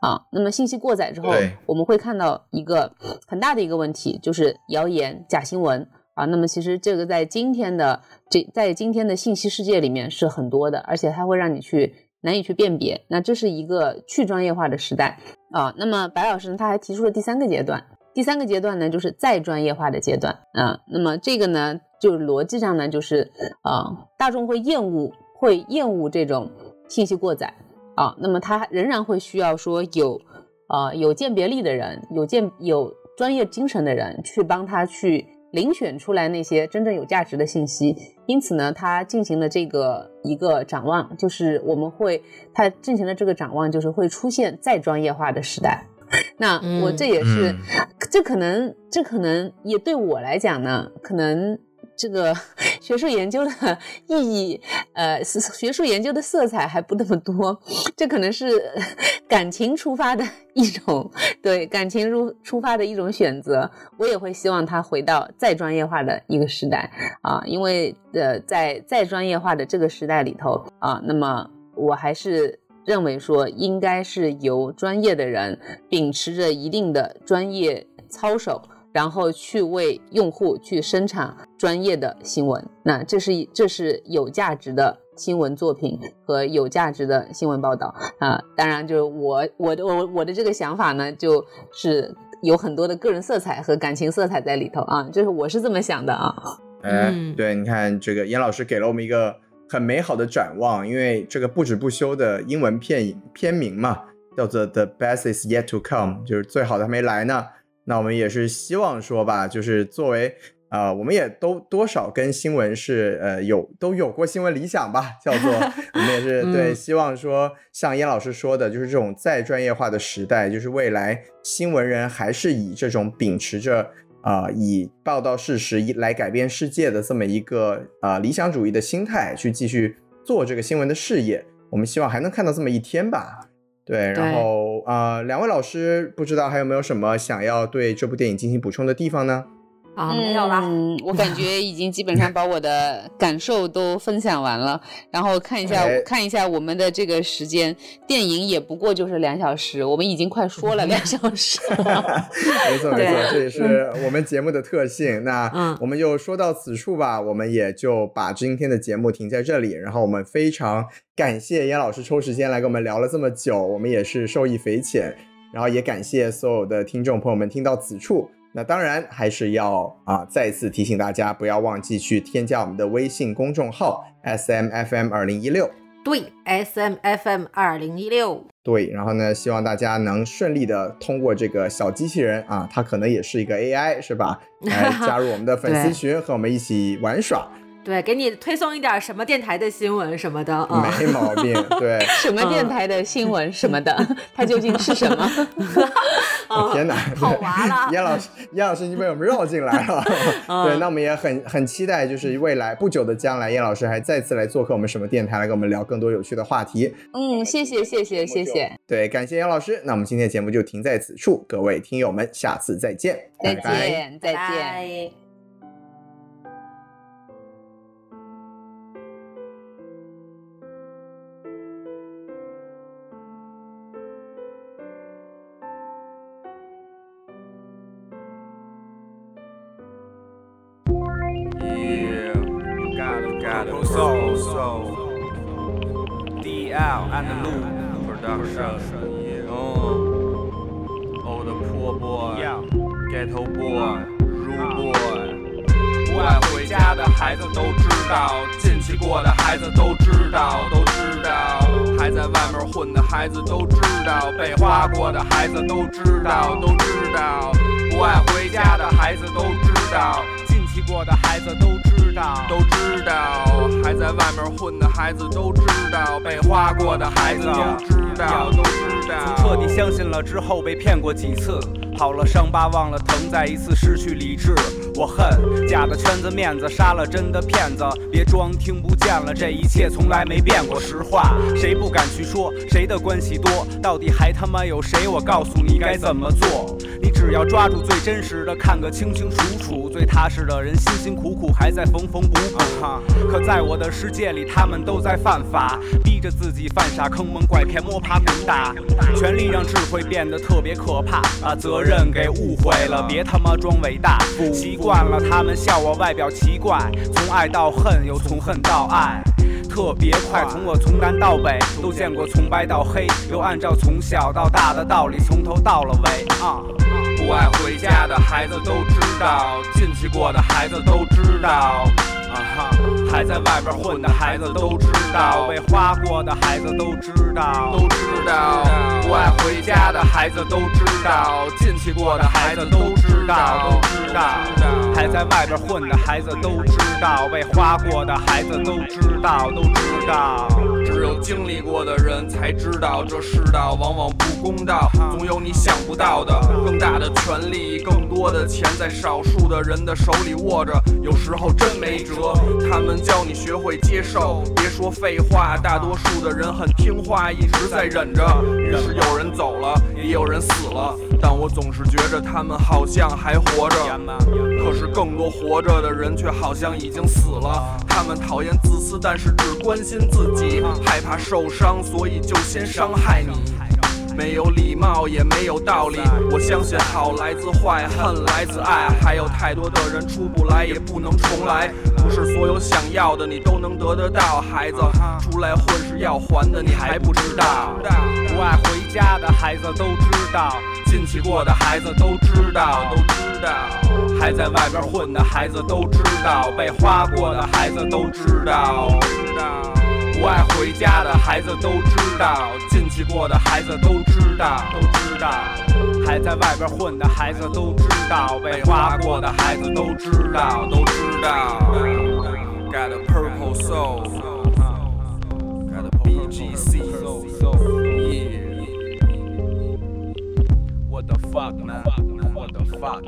啊。那么信息过载之后，我们会看到一个很大的一个问题，就是谣言、假新闻啊。那么其实这个在今天的这在今天的信息世界里面是很多的，而且它会让你去。难以去辨别，那这是一个去专业化的时代啊。那么白老师呢，他还提出了第三个阶段，第三个阶段呢，就是再专业化的阶段啊。那么这个呢，就逻辑上呢，就是啊，大众会厌恶，会厌恶这种信息过载啊。那么他仍然会需要说有啊有鉴别力的人，有鉴有专业精神的人去帮他去。遴选出来那些真正有价值的信息，因此呢，他进行了这个一个展望，就是我们会他进行了这个展望，就是会出现再专业化的时代。那我这也是，这可能这可能也对我来讲呢，可能。这个 学术研究的意义，呃，学术研究的色彩还不那么多，这可能是 感情出发的一种，对感情入出发的一种选择。我也会希望他回到再专业化的一个时代啊，因为呃，在再专业化的这个时代里头啊，那么我还是认为说，应该是由专业的人秉持着一定的专业操守。然后去为用户去生产专业的新闻，那这是这是有价值的新闻作品和有价值的新闻报道啊。当然，就是我我的我我的这个想法呢，就是有很多的个人色彩和感情色彩在里头啊。就是我是这么想的啊。哎，对，你看这个严老师给了我们一个很美好的展望，因为这个不止不休的英文片片名嘛，叫做 The Best Is Yet to Come，就是最好的还没来呢。那我们也是希望说吧，就是作为啊，我们也都多少跟新闻是呃有都有过新闻理想吧，叫做 我们也是对，希望说像燕老师说的，就是这种再专业化的时代，就是未来新闻人还是以这种秉持着啊以报道事实来改变世界的这么一个啊理想主义的心态去继续做这个新闻的事业，我们希望还能看到这么一天吧。对，然后啊，两位老师不知道还有没有什么想要对这部电影进行补充的地方呢？啊，没有了。我感觉已经基本上把我的感受都分享完了。然后看一下，看一下我们的这个时间，电影也不过就是两小时，我们已经快说了两小时。没错没错，这也是我们节目的特性。那我们就说到此处吧，我们也就把今天的节目停在这里。然后我们非常感谢严老师抽时间来跟我们聊了这么久，我们也是受益匪浅。然后也感谢所有的听众朋友们听到此处。那当然还是要啊，再次提醒大家，不要忘记去添加我们的微信公众号 S M F M 二零一六。对，S M F M 二零一六。对，然后呢，希望大家能顺利的通过这个小机器人啊，它可能也是一个 A I，是吧？来 加入我们的粉丝群，和我们一起玩耍。对，给你推送一点什么电台的新闻什么的啊，没毛病。对，什么电台的新闻什么的，它究竟是什么？天哪，好娃了！燕老师，燕老师已经被我们绕进来了。对，那我们也很很期待，就是未来不久的将来，燕老师还再次来做客我们什么电台，来跟我们聊更多有趣的话题。嗯，谢谢谢谢谢谢。对，感谢杨老师。那我们今天的节目就停在此处，各位听友们，下次再见，再见再见。Uh, oh, the poor boy, ghetto boy, rude boy. 不爱回家的孩子都知道，进去过的孩子都知道，都知道。还在外面混的孩子都知道，被花过的孩子都知道，都知道。不爱回家的孩子都知道。过的孩子都知道，都知道，还在外面混的孩子都知道，被花过的孩子都知道，都知道。彻底相信了之后，被骗过几次，好了伤疤忘了疼，再一次失去理智。我恨假的圈子面子，杀了真的骗子。别装听不见了，这一切从来没变过。实话，谁不敢去说？谁的关系多？到底还他妈有谁？我告诉你该怎么做。你只要抓住最真实的，看个清清楚楚。最踏实的人，辛辛苦苦还在缝缝补补。可在我的世界里，他们都在犯法，逼着自己犯傻，坑蒙拐骗，摸爬滚打。权力让智慧变得特别可怕，把责任给误会了，别他妈装伟大。习惯了他们笑我外表奇怪，从爱到恨，又从恨到爱。特别快，从我从南到北都见过，从白到黑，又按照从小到大的道理，从头到了尾啊。不爱回家的孩子都知道，进去过的孩子都知道。啊哈，还在外边混的孩子都知道，被花过的孩子都知道，都知道。不爱回家的孩子都知道，进去过的孩子都知道，都知道。还在外边混的孩子都知道，被花过的孩子都知道，都知道。只有经历过的人才知道，这世道往往不公道，总有你想不到的更大的权利，更多的钱在少数的人的手里握着，有时候真没辙。他们教你学会接受，别说废话。大多数的人很听话，一直在忍着。于是有人走了，也有人死了，但我总是觉着他们好像还活着。可是更多活着的人却好像已经死了。他们讨厌自私，但是只关心自己，害怕受伤，所以就先伤害你。没有礼貌，也没有道理。我相信好来自坏，恨来自爱。还有太多的人出不来，也不能重来。不是所有想要的你都能得得到。孩子出来混是要还的，你还不知道。不爱回家的孩子都知道，进去过的孩子都知道，都知道。还在外边混的孩子都知道，被花过的孩子都知道。不爱回家的孩子都知道，进去过的孩子都知道，都知道。还在外边混的孩子都知道，被花过的孩子都知道，都知道。Got a purple soul, got a BGC, yeah. What the fuck, man? What the fuck?